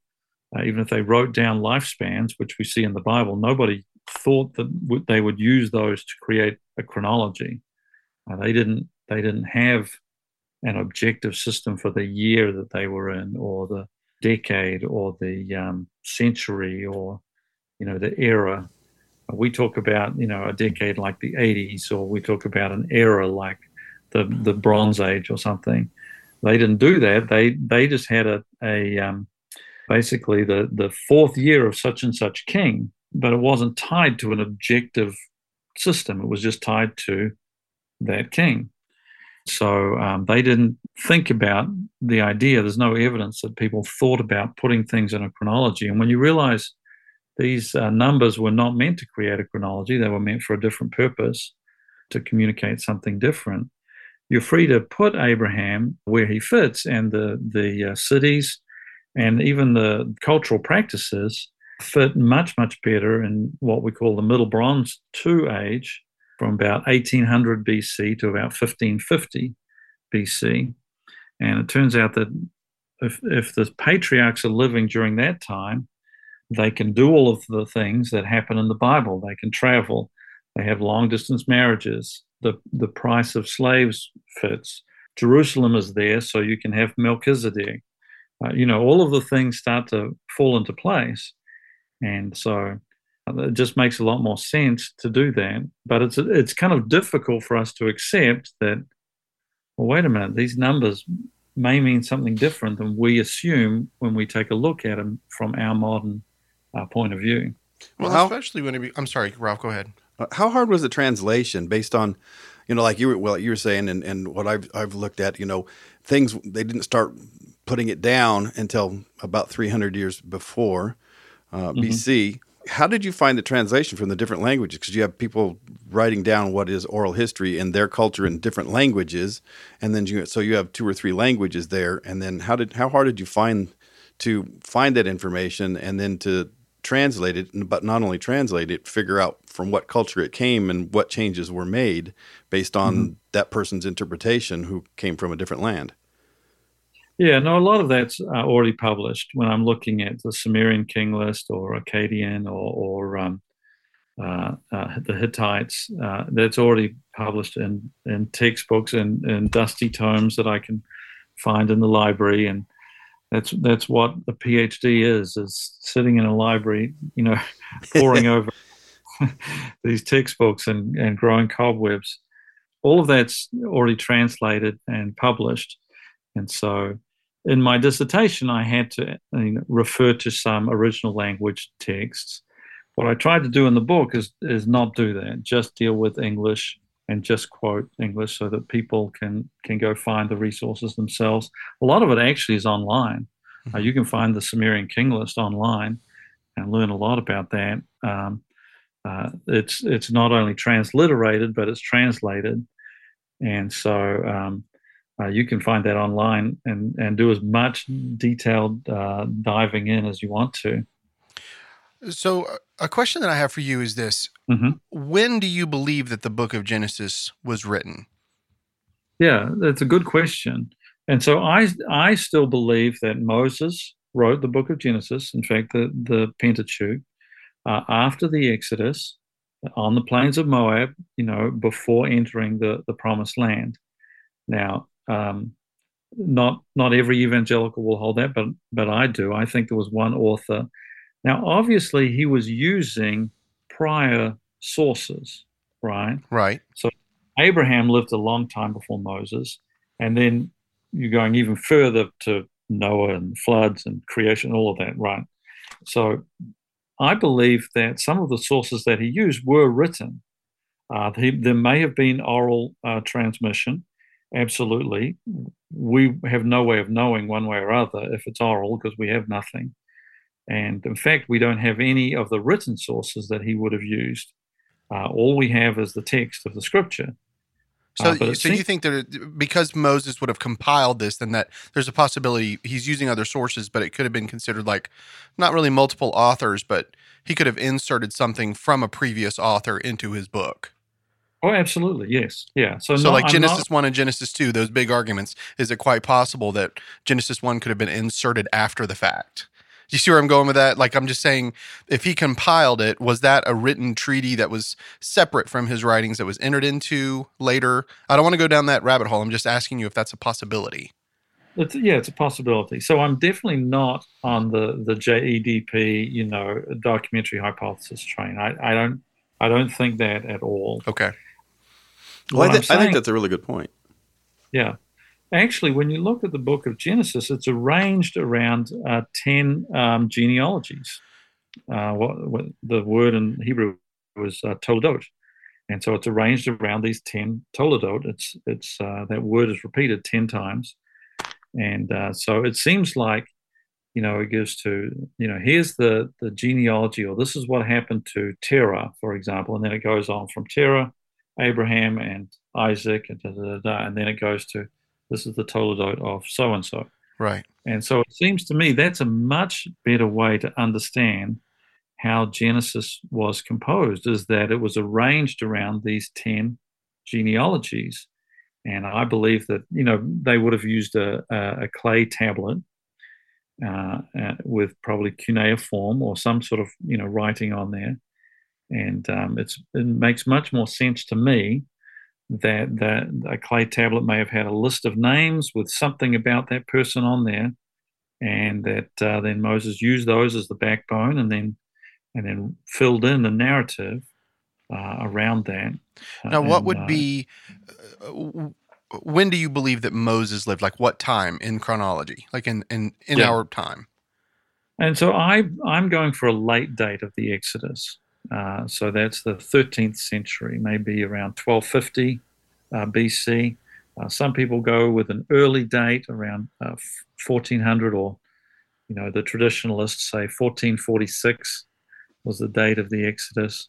uh, even if they wrote down lifespans, which we see in the Bible, nobody thought that w- they would use those to create a chronology. Uh, they didn't. They didn't have an objective system for the year that they were in, or the decade, or the um, century, or you know the era we talk about you know a decade like the 80s or we talk about an era like the the bronze age or something. They didn't do that. They they just had a, a um, basically the the fourth year of such and such king but it wasn't tied to an objective system. It was just tied to that king. So um, they didn't think about the idea. There's no evidence that people thought about putting things in a chronology. And when you realize these uh, numbers were not meant to create a chronology, they were meant for a different purpose to communicate something different. You're free to put Abraham where he fits, and the, the uh, cities and even the cultural practices fit much, much better in what we call the Middle Bronze II age from about 1800 BC to about 1550 BC. And it turns out that if if the patriarchs are living during that time, they can do all of the things that happen in the Bible. They can travel. They have long distance marriages. The the price of slaves fits. Jerusalem is there, so you can have Melchizedek. Uh, you know, all of the things start to fall into place, and so uh, it just makes a lot more sense to do that. But it's it's kind of difficult for us to accept that. Well, wait a minute; these numbers may mean something different than we assume when we take a look at them from our modern uh, point of view. Well, how, especially when it be, I'm sorry, Ralph, go ahead. Uh, how hard was the translation based on, you know, like you were, well, you were saying, and, and what I've, I've looked at, you know, things, they didn't start putting it down until about 300 years before uh, mm-hmm. BC. How did you find the translation from the different languages? Because you have people writing down what is oral history in their culture in different languages, and then you so you have two or three languages there. And then how did how hard did you find to find that information and then to translate it, but not only translate it, figure out from what culture it came and what changes were made based on mm-hmm. that person's interpretation who came from a different land. Yeah, no, a lot of that's uh, already published. When I'm looking at the Sumerian king list or Akkadian or, or um, uh, uh, the Hittites, uh, that's already published in, in textbooks and, and dusty tomes that I can find in the library. And that's that's what a PhD is: is sitting in a library, you know, <laughs> poring <laughs> over <laughs> these textbooks and and growing cobwebs. All of that's already translated and published, and so in my dissertation, I had to you know, refer to some original language texts. What I tried to do in the book is is not do that; just deal with English and just quote English so that people can can go find the resources themselves. A lot of it actually is online. Mm-hmm. Uh, you can find the Sumerian King List online and learn a lot about that. Um, uh, it's it's not only transliterated, but it's translated, and so um, uh, you can find that online and and do as much detailed uh, diving in as you want to. So, uh, a question that I have for you is this mm-hmm. When do you believe that the book of Genesis was written? Yeah, that's a good question. And so I, I still believe that Moses wrote the book of Genesis, in fact, the, the Pentateuch, uh, after the Exodus on the plains of Moab, you know, before entering the, the promised land. Now, um, not not every evangelical will hold that, but but I do. I think there was one author now, obviously, he was using prior sources, right? Right. So Abraham lived a long time before Moses, and then you're going even further to Noah and floods and creation, all of that, right? So I believe that some of the sources that he used were written. Uh, he, there may have been oral uh, transmission, absolutely. We have no way of knowing one way or other if it's oral because we have nothing. And in fact, we don't have any of the written sources that he would have used. Uh, all we have is the text of the scripture. So, uh, so you think that because Moses would have compiled this, then that there's a possibility he's using other sources, but it could have been considered like not really multiple authors, but he could have inserted something from a previous author into his book. Oh, absolutely, yes, yeah. So, so like Genesis not, one and Genesis two, those big arguments. Is it quite possible that Genesis one could have been inserted after the fact? Do you see where I'm going with that? Like, I'm just saying, if he compiled it, was that a written treaty that was separate from his writings that was entered into later? I don't want to go down that rabbit hole. I'm just asking you if that's a possibility. It's, yeah, it's a possibility. So I'm definitely not on the the JEDP, you know, documentary hypothesis train. I, I don't I don't think that at all. Okay. Well, I, th- saying, I think that's a really good point. Yeah. Actually, when you look at the book of Genesis, it's arranged around uh, 10 um, genealogies. Uh, what, what, the word in Hebrew was uh, toledot. And so it's arranged around these 10 toledot. It's, it's, uh, that word is repeated 10 times. And uh, so it seems like, you know, it gives to, you know, here's the, the genealogy, or this is what happened to Terah, for example. And then it goes on from Terah, Abraham, and Isaac, and, da, da, da, and then it goes to this is the toledot of so and so. Right. And so it seems to me that's a much better way to understand how Genesis was composed, is that it was arranged around these 10 genealogies. And I believe that, you know, they would have used a, a, a clay tablet uh, uh, with probably cuneiform or some sort of you know writing on there, and um, it makes much more sense to me that that a clay tablet may have had a list of names with something about that person on there, and that uh, then Moses used those as the backbone, and then and then filled in the narrative uh, around that. Now, what and, would uh, be? Uh, when do you believe that Moses lived? Like what time in chronology? Like in in in yeah. our time? And so I I'm going for a late date of the Exodus. Uh, so that's the 13th century, maybe around 1250 uh, BC. Uh, some people go with an early date around 1400, uh, or you know the traditionalists say 1446 was the date of the Exodus.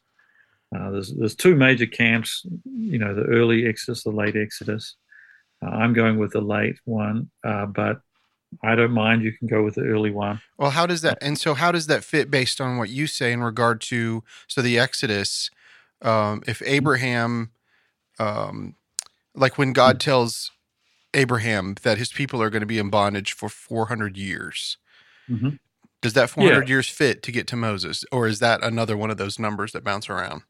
Uh, there's there's two major camps, you know, the early Exodus, the late Exodus. Uh, I'm going with the late one, uh, but I don't mind. You can go with the early one. Well, how does that? And so, how does that fit based on what you say in regard to so the Exodus? Um, if Abraham, um, like when God tells Abraham that his people are going to be in bondage for 400 years, mm-hmm. does that 400 yeah. years fit to get to Moses, or is that another one of those numbers that bounce around?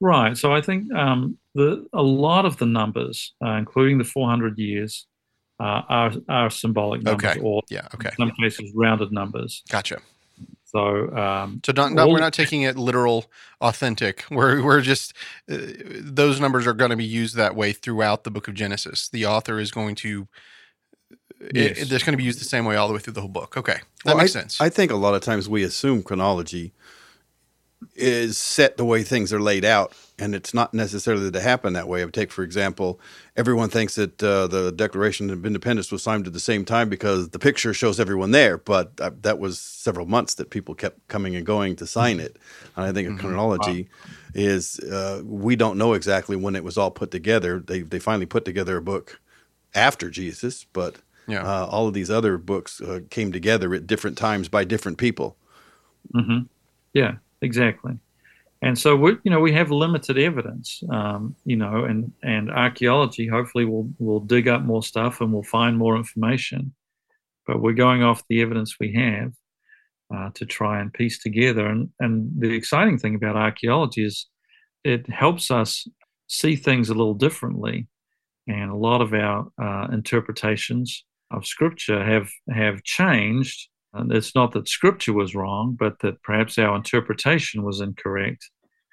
Right. So I think um, the a lot of the numbers, uh, including the 400 years, uh, are are symbolic numbers, okay. or yeah, okay. in some cases rounded numbers. Gotcha. So, um, so not, not, we're not taking it literal, authentic. We're we're just uh, those numbers are going to be used that way throughout the Book of Genesis. The author is going to. Yes. It, it's going to be used the same way all the way through the whole book. Okay, that well, makes I, sense. I think a lot of times we assume chronology is set the way things are laid out, and it's not necessarily to happen that way. I would take, for example, everyone thinks that uh, the Declaration of Independence was signed at the same time because the picture shows everyone there, but uh, that was several months that people kept coming and going to sign it. And I think mm-hmm. a chronology wow. is uh, we don't know exactly when it was all put together. They they finally put together a book after Jesus, but yeah. Uh, all of these other books uh, came together at different times by different people. Mm-hmm. Yeah exactly. And so we, you know, we have limited evidence, um, you know, and and archaeology hopefully will will dig up more stuff and we'll find more information. But we're going off the evidence we have uh, to try and piece together. And and the exciting thing about archaeology is it helps us see things a little differently. And a lot of our uh, interpretations of scripture have have changed and it's not that scripture was wrong, but that perhaps our interpretation was incorrect.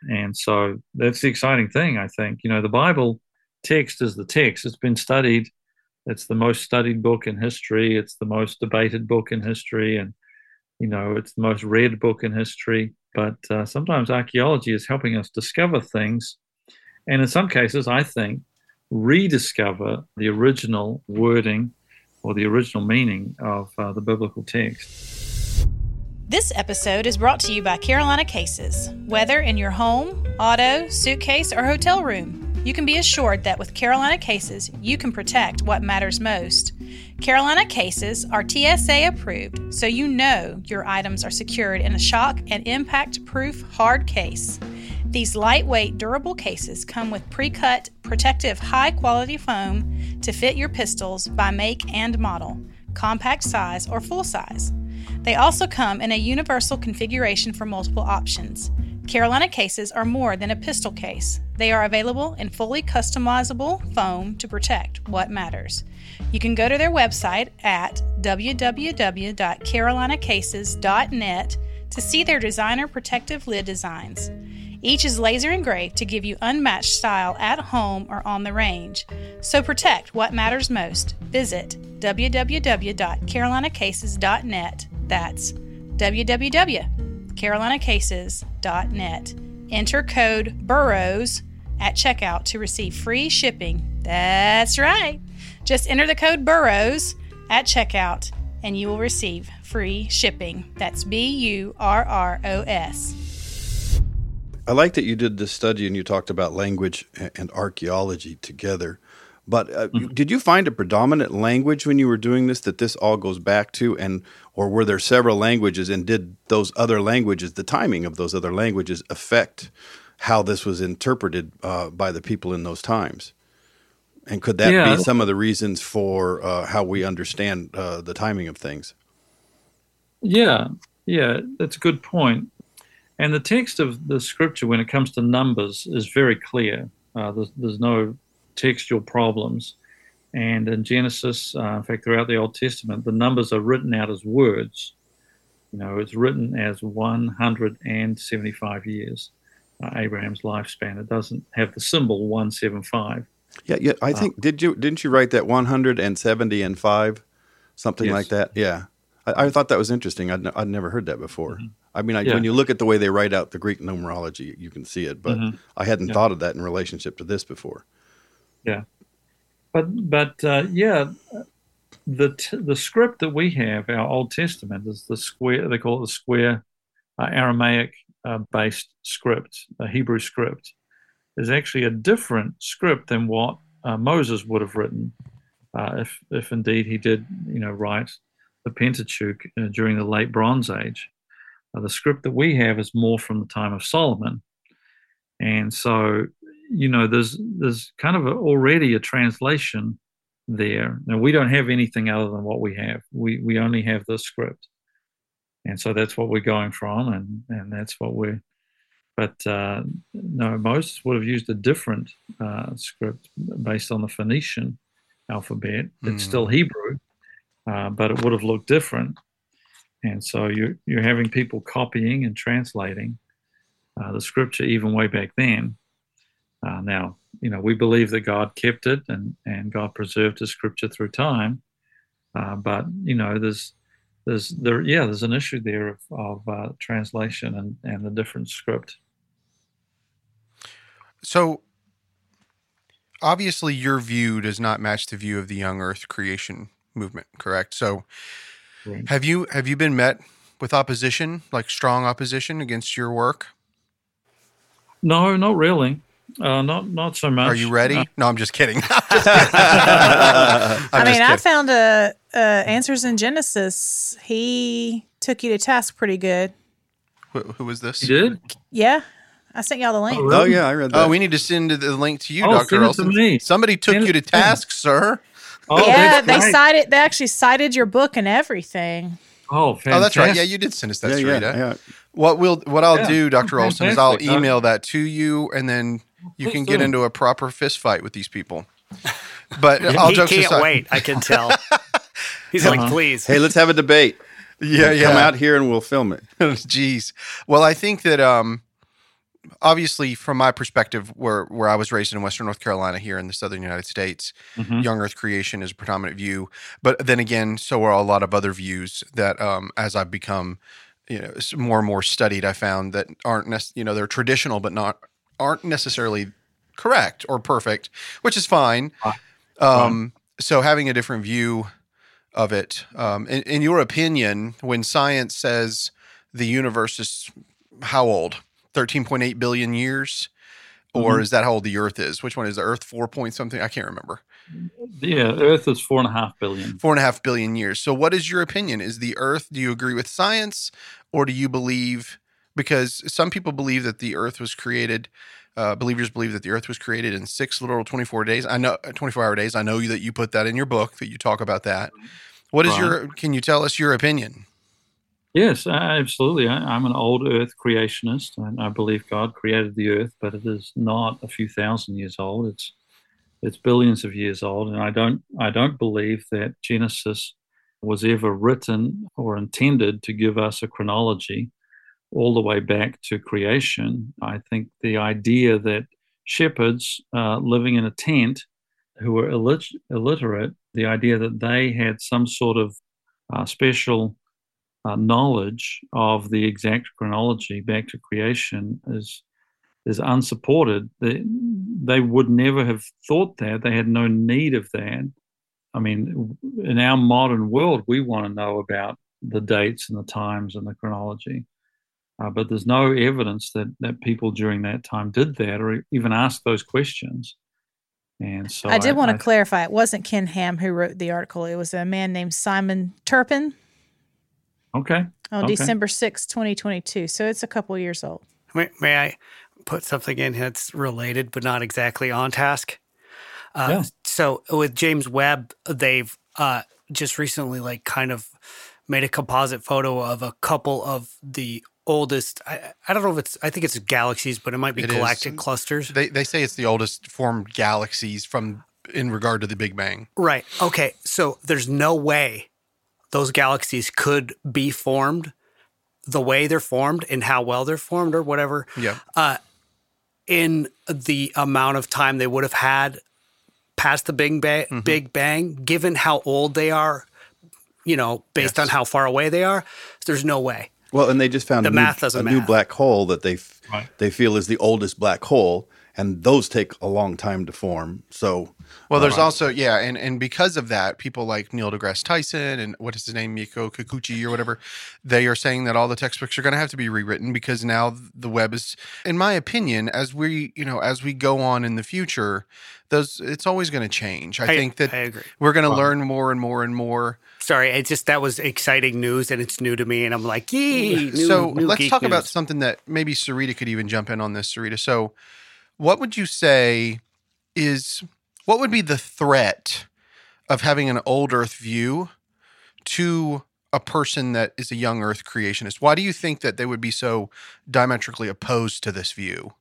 And so that's the exciting thing, I think. You know, the Bible text is the text, it's been studied. It's the most studied book in history. It's the most debated book in history. And, you know, it's the most read book in history. But uh, sometimes archaeology is helping us discover things. And in some cases, I think, rediscover the original wording or the original meaning of uh, the biblical text. This episode is brought to you by Carolina Cases. Whether in your home, auto, suitcase, or hotel room, you can be assured that with Carolina Cases, you can protect what matters most. Carolina Cases are TSA approved, so you know your items are secured in a shock and impact proof hard case. These lightweight, durable cases come with pre cut, protective, high quality foam to fit your pistols by make and model, compact size or full size. They also come in a universal configuration for multiple options. Carolina cases are more than a pistol case. They are available in fully customizable foam to protect what matters. You can go to their website at www.carolinacases.net to see their designer protective lid designs. Each is laser engraved to give you unmatched style at home or on the range. So protect what matters most. Visit www.carolinacases.net. That's www.carolinacases.net. Enter code BURROS at checkout to receive free shipping. That's right. Just enter the code BURROS at checkout and you will receive free shipping. That's B U R R O S. I like that you did this study and you talked about language and archaeology together. But uh, mm-hmm. did you find a predominant language when you were doing this that this all goes back to, and or were there several languages, and did those other languages, the timing of those other languages, affect how this was interpreted uh, by the people in those times? And could that yeah. be some of the reasons for uh, how we understand uh, the timing of things? Yeah, yeah, that's a good point. And the text of the scripture, when it comes to numbers, is very clear. Uh, there's, there's no textual problems. And in Genesis, uh, in fact, throughout the Old Testament, the numbers are written out as words. You know, it's written as 175 years, uh, Abraham's lifespan. It doesn't have the symbol 175. Yeah, yeah. I uh, think did you didn't you write that 170 and five, something yes. like that? Yeah, I, I, thought that was interesting. I'd, I'd never heard that before. Mm-hmm. I mean, I, yeah. when you look at the way they write out the Greek numerology, you can see it, but mm-hmm. I hadn't yeah. thought of that in relationship to this before. Yeah, but but uh, yeah, the t- the script that we have, our Old Testament, is the square. They call it the square uh, Aramaic uh, based script, a Hebrew script, is actually a different script than what uh, Moses would have written, uh, if if indeed he did, you know, write the Pentateuch uh, during the late Bronze Age. The script that we have is more from the time of Solomon, and so you know, there's there's kind of a, already a translation there. Now we don't have anything other than what we have. We we only have the script, and so that's what we're going from, and and that's what we're. But uh, no, Moses would have used a different uh, script based on the Phoenician alphabet. It's mm. still Hebrew, uh, but it would have looked different. And so you're you're having people copying and translating uh, the scripture even way back then. Uh, now, you know, we believe that God kept it and, and God preserved His Scripture through time, uh, but you know, there's there's there yeah, there's an issue there of, of uh, translation and and the different script. So, obviously, your view does not match the view of the young Earth creation movement, correct? So, right. have you have you been met with opposition, like strong opposition against your work? No, not really. Uh, not not so much. Are you ready? Uh, no, I'm just kidding. <laughs> I'm <laughs> i mean, I found a, a, answers in Genesis. He took you to task pretty good. Who, who was this? He did. Yeah, I sent y'all the link. Oh, really? oh, yeah, I read that. Oh, we need to send the link to you, oh, Doctor Olson. Somebody took send you to task, sir. Oh, yeah, they cited. They actually cited your book and everything. Oh, fantastic. oh, that's right. Yeah, you did send us that, yeah, Yeah, yeah. What we'll what I'll yeah, do, Doctor Olson, is I'll email that to you, and then you can get into a proper fist fight with these people. But I'll <laughs> he can't aside. wait. I can tell. <laughs> He's uh-huh. like, please. Hey, let's have a debate. Yeah, yeah. Come out here and we'll film it. <laughs> Jeez. Well, I think that um, obviously, from my perspective, where where I was raised in Western North Carolina, here in the Southern United States, mm-hmm. young Earth creation is a predominant view. But then again, so are a lot of other views that, um, as I've become, you know, more and more studied, I found that aren't, nec- you know, they're traditional but not aren't necessarily correct or perfect, which is fine. Um, so having a different view of it, um, in, in, your opinion, when science says the universe is how old? 13.8 billion years? Or mm-hmm. is that how old the Earth is? Which one is the Earth? Four point something? I can't remember. Yeah, Earth is four and a half billion. Four and a half billion years. So, what is your opinion? Is the Earth? Do you agree with science, or do you believe because some people believe that the earth was created uh, believers believe that the earth was created in six literal 24 days i know uh, 24 hour days i know that you put that in your book that you talk about that what is right. your can you tell us your opinion yes absolutely I, am an old earth creationist and i believe god created the earth but it is not a few thousand years old it's it's billions of years old and i don't i don't believe that genesis was ever written or intended to give us a chronology all the way back to creation. I think the idea that shepherds uh, living in a tent who were illit- illiterate, the idea that they had some sort of uh, special uh, knowledge of the exact chronology back to creation is is unsupported. They, they would never have thought that. They had no need of that. I mean, in our modern world, we want to know about the dates and the times and the chronology. Uh, but there's no evidence that, that people during that time did that or even asked those questions. And so I did I, want to I, clarify it wasn't Ken Ham who wrote the article, it was a man named Simon Turpin. Okay. On okay. December 6, 2022. So it's a couple years old. May, may, I put something in that's related but not exactly on task? Uh, yeah. So with James Webb, they've uh, just recently, like, kind of made a composite photo of a couple of the oldest. I, I don't know if it's. I think it's galaxies, but it might be It is. galactic clusters. They they say it's the oldest formed galaxies from in regard to the Big Bang. Right. Okay. So there's no way those galaxies could be formed the way they're formed and how well they're formed or whatever Yeah. uh, in the amount of time they would have had past the Big Bang, Mm-hmm. Big Bang, given how old they are, you know, based Yes. on how far away they are. There's no way. Well, and they just found The a, new, math doesn't a new black hole that they f- Right. they feel is the oldest black hole, and those take a long time to form. So, Well, there's also yeah, and and because of that, people like Neil deGrasse Tyson and what is his name, Miko Kikuchi or whatever, they are saying that all the textbooks are going to have to be rewritten because now the Webb is, in my opinion, as we you know as we go on in the future, those it's always going to change. I, I- think that I agree. we're going to learn more and more and more. Sorry, it just that was exciting news and it's new to me, and I'm like, yee. New, so new let's talk about something that maybe Sarita could even jump in on this. Sarita, so what would you say is what would be the threat of having an old Earth view to a person that is a young Earth creationist? Why do you think that they would be so diametrically opposed to this view?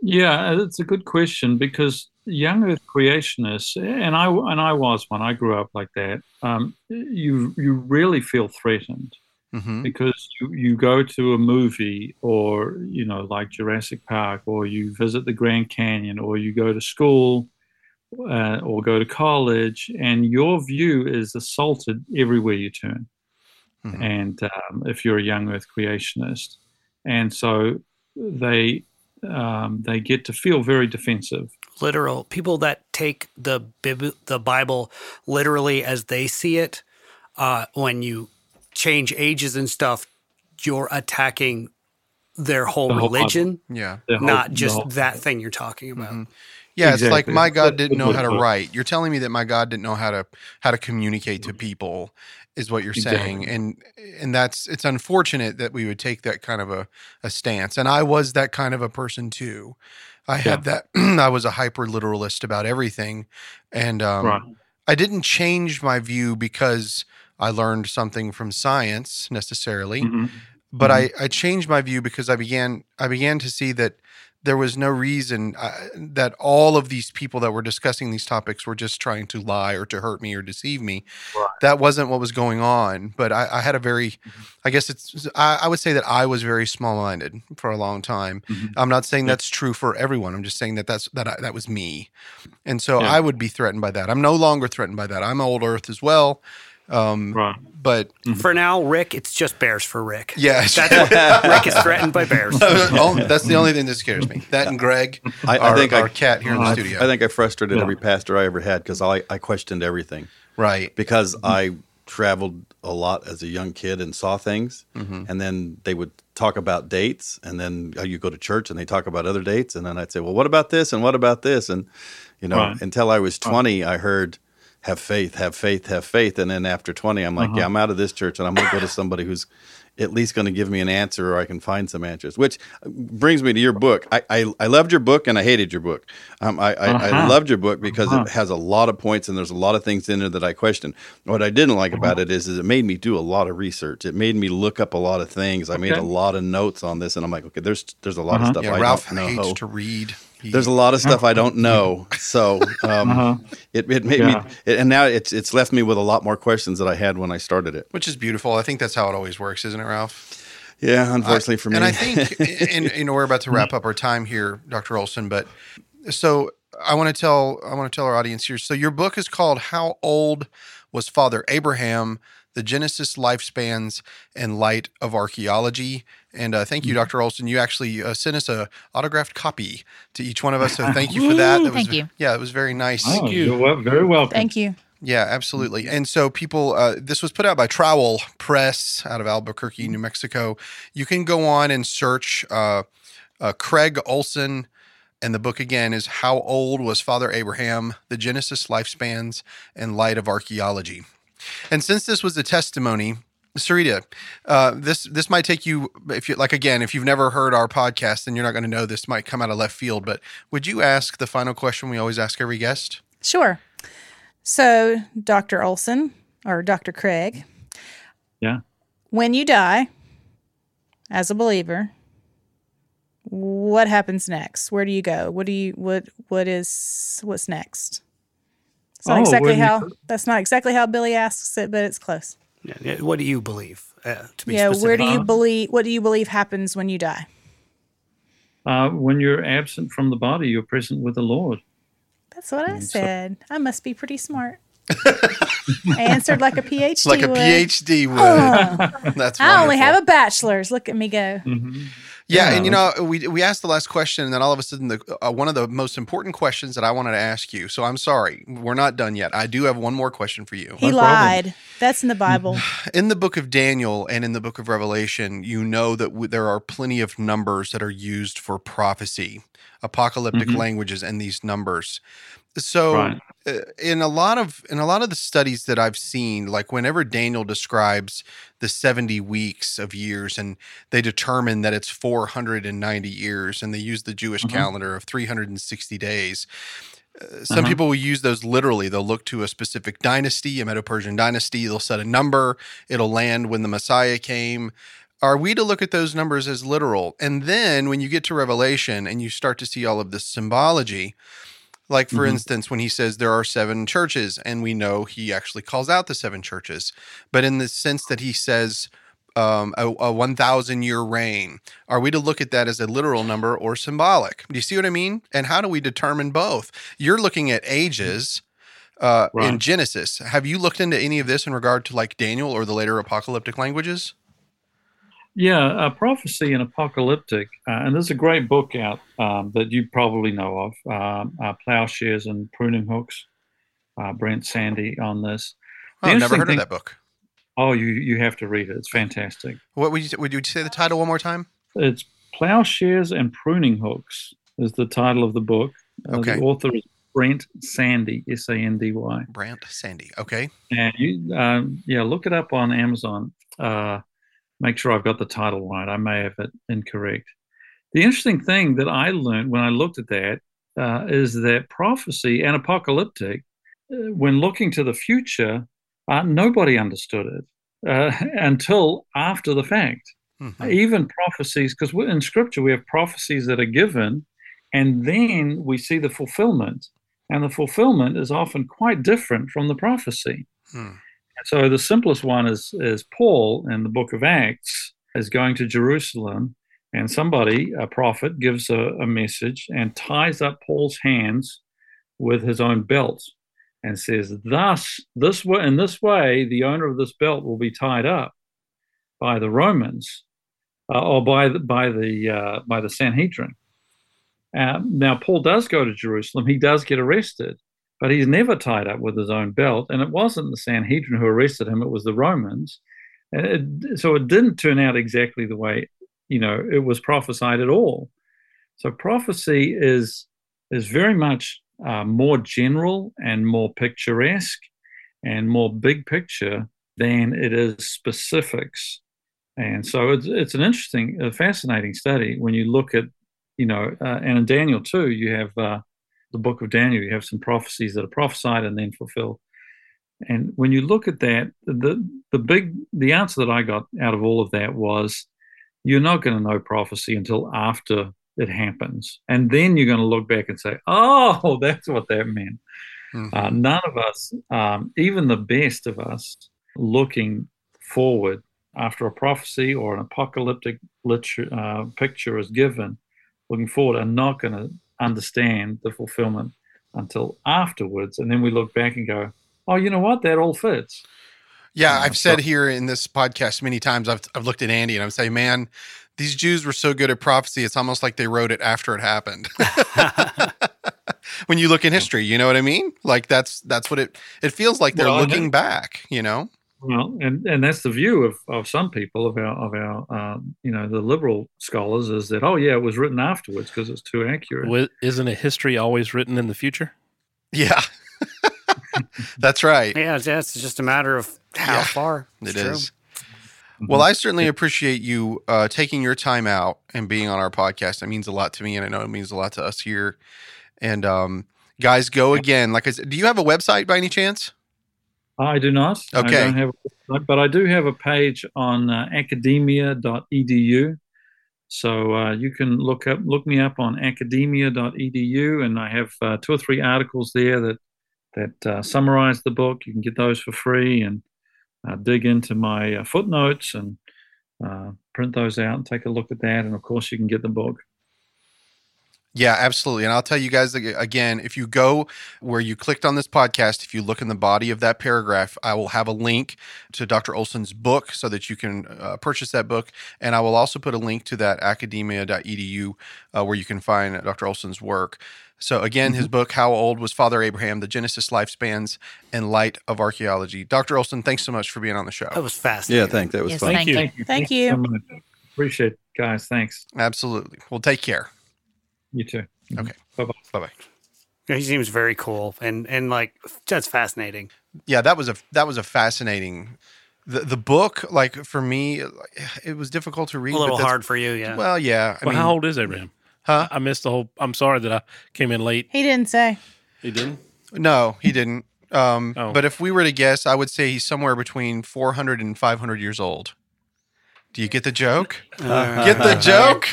Yeah, it's a good question because young Earth creationists, and I and I was one. I grew up like that. Um, you you really feel threatened Mm-hmm. because you, you go to a movie or you know like Jurassic Park or you visit the Grand Canyon or you go to school uh, or go to college and your view is assaulted everywhere you turn Mhm. and um, if you're a young earth creationist and so they um, they get to feel very defensive literal people that take the Bib- the Bible literally as they see it. Uh, when you change ages and stuff, you're attacking their whole The whole religion, Yeah. Whole- not just whole- that thing you're talking about. Mhm. Yeah, it's like my God didn't know how to write. You're telling me that my God didn't know how to how to communicate to people is what you're saying. Exactly. And and that's it's unfortunate that we would take that kind of a, a stance. And I was that kind of a person too. I had that <clears throat> I was a hyper literalist about everything. And um Right. I didn't change my view because I learned something from science necessarily Mhm. but I, I changed my view because I began I began to see that there was no reason uh, that all of these people that were discussing these topics were just trying to lie or to hurt me or deceive me. Right. That wasn't what was going on. But I, I had a very, I guess it's I, I would say that I was very small minded for a long time. Mhm. I'm not saying Yeah. that's true for everyone. I'm just saying that that's that I, that was me, and so Yeah. I would be threatened by that. I'm no longer threatened by that. I'm old Earth as well. Um, right But For now, Rick, it's just bears for Rick. yes, That's what, Rick is threatened by bears. <laughs> Oh, that's the only thing that scares me. That and Greg, I, our, I think our I, cat here in the I, studio. I think I frustrated Yeah. every pastor I ever had because I, I questioned everything right. because I traveled a lot as a young kid and saw things, Mhm. and then they would talk about dates, and then uh, you go to church and they talk about other dates, and then I'd say, well, what about this and what about this, and you know, Right. until I was twenty, I heard. Have faith, have faith, have faith, and then after twenty, I'm like, Uh-huh. yeah, I'm out of this church, and I'm going to go to somebody who's at least going to give me an answer, or I can find some answers. Which brings me to your book. I I, I loved your book, and I hated your book. Um, I, I, I Uh-huh. loved your book because Uh-huh. it has a lot of points, and there's a lot of things in there that I question. What I didn't like about it is, is it made me do a lot of research. It made me look up a lot of things. I made a lot of notes on this, and I'm like, okay, there's there's a lot Uh-huh. of stuff Yeah, I Ralph don't hates to read. He- There's a lot of stuff I don't know, so <laughs> um, Uh-huh. it, it made Yeah. me, it, and now it's it's left me with a lot more questions that I had when I started it. which is beautiful. I think that's how it always works, isn't it, Ralph? Yeah, unfortunately for me. And I think, and you know, we're about to wrap up our time here, Dr. Olson. But so I want to tell, I want to tell our audience here. So your book is called "How Old Was Father Abraham: The Genesis, Lifespans, and Light of archaeology. And uh, thank you, Mm-hmm. Dr. Olson. You actually uh, sent us a autographed copy to each one of us. So thank you for that. that was, Thank you. Yeah, it was very nice. oh, you're wel- very welcome Thank you. Yeah, absolutely. And so people, uh, this was put out by Trowel Press out of Albuquerque, New Mexico. You can go on and search uh, uh, Craig Olson, and the book again is How Old Was Father Abraham? The Genesis, Lifespans, and Light of Archaeology. And since this was a testimony, Sarita, uh, this this might take you if you like again if you've never heard our podcast then you're not going to know this might come out of left field but would you ask the final question we always ask every guest Sure. So, Dr. Olson, or Dr. Craig. Yeah. When you die as a believer, what happens next? Where do you go? What do you what what is what's next? It's not Oh, exactly when you- how that's not exactly how Billy asks it, but it's close. Yeah, yeah, What do you believe? Uh, to be Yeah, where do you believe what do you believe happens when you die? Uh, when you're absent from the body, you're present with the Lord. That's what I Mm, so- said. I must be pretty smart. <laughs> I answered like a PhD. like a would. PhD would. Oh. <laughs> That's I only have a bachelor's. Look at me go. Yeah, and you know, we we asked the last question, and then all of a sudden, the uh, one of the most important questions that I wanted to ask you. So I'm sorry, we're not done yet. I do have one more question for you. He lied. That's in the Bible. <sighs> In the book of Daniel and in the book of Revelation, you know that w- there are plenty of numbers that are used for prophecy, apocalyptic Mhm. languages, and these numbers. So, Right. uh, in a lot of in a lot of the studies that I've seen, like whenever Daniel describes the seventy weeks of years, and they determine that it's four hundred and ninety years, and they use the Jewish Mhm. calendar of three hundred and sixty days. Uh, Some Uh-huh. people will use those literally. They'll look to a specific dynasty, a Medo Persian dynasty. They'll set a number. It'll land when the Messiah came. Are we to look at those numbers as literal? And then when you get to Revelation and you start to see all of this symbology, like for Mhm. instance, when he says there are seven churches, and we know he actually calls out the seven churches, but in the sense that he says um, a, a 1,000 year reign, are we to look at that as a literal number or symbolic? Do you see what I mean? And how do we determine both? You're looking at ages. Uh, In Genesis, have you looked into any of this in regard to like Daniel or the later apocalyptic languages? Yeah, uh, prophecy and apocalyptic, uh, and there's a great book out um, that you probably know of, um, uh, Plowshares and Pruning Hooks. Uh, Brent Sandy on this. The Oh, I've never heard thing- of that book. Oh, you you have to read it. It's fantastic. What would you would you say the title one more time? It's Plowshares and Pruning Hooks is the title of the book. Uh, Okay. The author is Brent Sandy, S A N D Y. Brent Sandy. Okay. And you, um, yeah, look it up on Amazon. Uh, make sure I've got the title right. I may have it incorrect. The interesting thing that I learned when I looked at that uh, is that prophecy and apocalyptic, uh, when looking to the future, uh, nobody understood it uh, <laughs> until after the fact. Mhm. Even prophecies, because in Scripture we have prophecies that are given, and then we see the fulfillment, and the fulfillment is often quite different from the prophecy. Hmm. So the simplest one is is Paul in the book of Acts is going to Jerusalem, and somebody, a prophet, gives a, a message and ties up Paul's hands with his own belt, and says, "Thus, this way, in this way, the owner of this belt will be tied up by the Romans, uh, or by the by the uh, by the Sanhedrin." Uh, now, Paul does go to Jerusalem. He does get arrested, but he's never tied up with his own belt. And it wasn't the Sanhedrin who arrested him; it was the Romans. And it, so it didn't turn out exactly the way you know it was prophesied at all. So prophecy is is very much uh, more general and more picturesque and more big picture than it is specifics. And so it's it's an interesting, fascinating study when you look at you know, uh, and in Daniel too, you have uh, the book of Daniel. You have some prophecies that are prophesied and then fulfilled. And when you look at that, the the big the answer that I got out of all of that was, you're not going to know prophecy until after it happens, and then you're going to look back and say, oh, <laughs> that's what that meant. Uh, none of us, um, even the best of us, looking forward after a prophecy or an apocalyptic literature, uh, picture is given, looking forward, are not going to understand the fulfillment until afterwards. And then we look back and go, oh, you know what? That all fits. Yeah, I've said here in this podcast many times. I've I've looked at Andy and I'm saying, man, these Jews were so good at prophecy. It's almost like they wrote it after it happened. <laughs> when you look in history, you know what I mean? Like that's that's what it it feels like. They're Well, looking back. You know. Well, and, and that's the view of, of some people of our of our um, you know the liberal scholars is that oh yeah it was written afterwards because it's too accurate. Wi- Isn't a history always written in the future? Yeah, <laughs> that's right. Yeah, it's, it's just a matter of how Yeah, far. It It's true. is. Well, I certainly appreciate you uh, taking your time out and being on our podcast. It means a lot to me, and I know it means a lot to us here. And um, guys, go again. Like I said, do you have a website by any chance? I do not. Okay. I don't have a but I do have a page on uh, academia.edu. So uh, you can look up, look me up on academia.edu, and I have uh, two or three articles there that that uh, summarize the book. You can get those for free and uh, dig into my uh, footnotes and uh, print those out and take a look at that. And of course, you can get the book. Yeah, absolutely. And I'll tell you guys again if you go where you clicked on this podcast, if you look in the body of that paragraph, I will have a link to Dr. Olson's book so that you can uh, purchase that book. And I will also put a link to that academia.edu uh, where you can find Dr. Olson's work. So, again, mm-hmm. his book, How Old Was Father Abraham? The Genesis Lifespans and Light of Archaeology. Dr. Olson, thanks so much for being on the show. That was fascinating. Yeah, thanks. That was Yes, fun. thank you. Thank you. Thank you. so much. Appreciate it, guys. Thanks. Absolutely. Well, take care. You too. Okay. Bye bye. Bye bye. He seems very cool and and like that's fascinating. Yeah, that was a that was a fascinating. The the book, like for me, it was difficult to read. A little that's- hard for you, yeah. Well, yeah. I well, mean, how old is Abraham? Huh? I missed the whole. I'm sorry that I came in late. He didn't say. He didn't. No, he didn't. Um, Oh. But if we were to guess, I would say he's somewhere between 400 and 500 years old. Do you get the joke? Uh, Get the joke?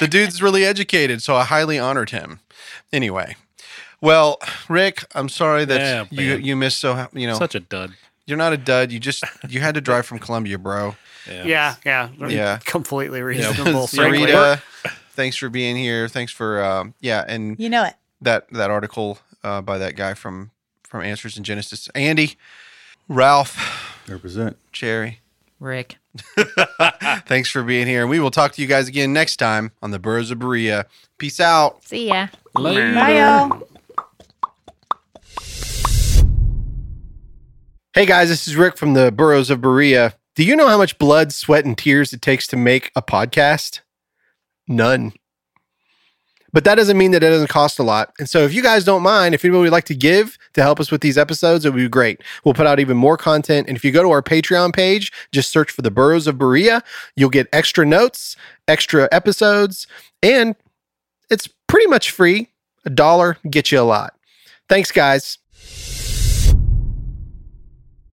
The dude's really educated, so I highly honored him. Anyway, well, Rick, I'm sorry that Yeah, you man. you missed so you know Such a dud. you're not a dud. You just you had to drive from Columbia, bro. Yeah, yeah, Yeah. completely reasonable. So <laughs> frankly. Rita, thanks for being here. Thanks for um, yeah, and You know it. that that article uh, by that guy from from Answers in Genesis. Andy, Ralph, Represent. Cherry. Rick. <laughs> Thanks for being here. We will talk to you guys again next time on the Burros of Berea. Peace out. See ya. Bye, y'all. Hey guys, this is Rick from the Burros of Berea. Do you know how much blood, sweat, and tears it takes to make a podcast? None. But that doesn't mean that it doesn't cost a lot. And so if you guys don't mind, if anybody would like to give to help us with these episodes, it would be great. We'll put out even more content. And if you go to our Patreon page, just search for the Burros of Berea, you'll get extra notes, extra episodes, and it's pretty much free. A dollar gets you a lot. Thanks, guys.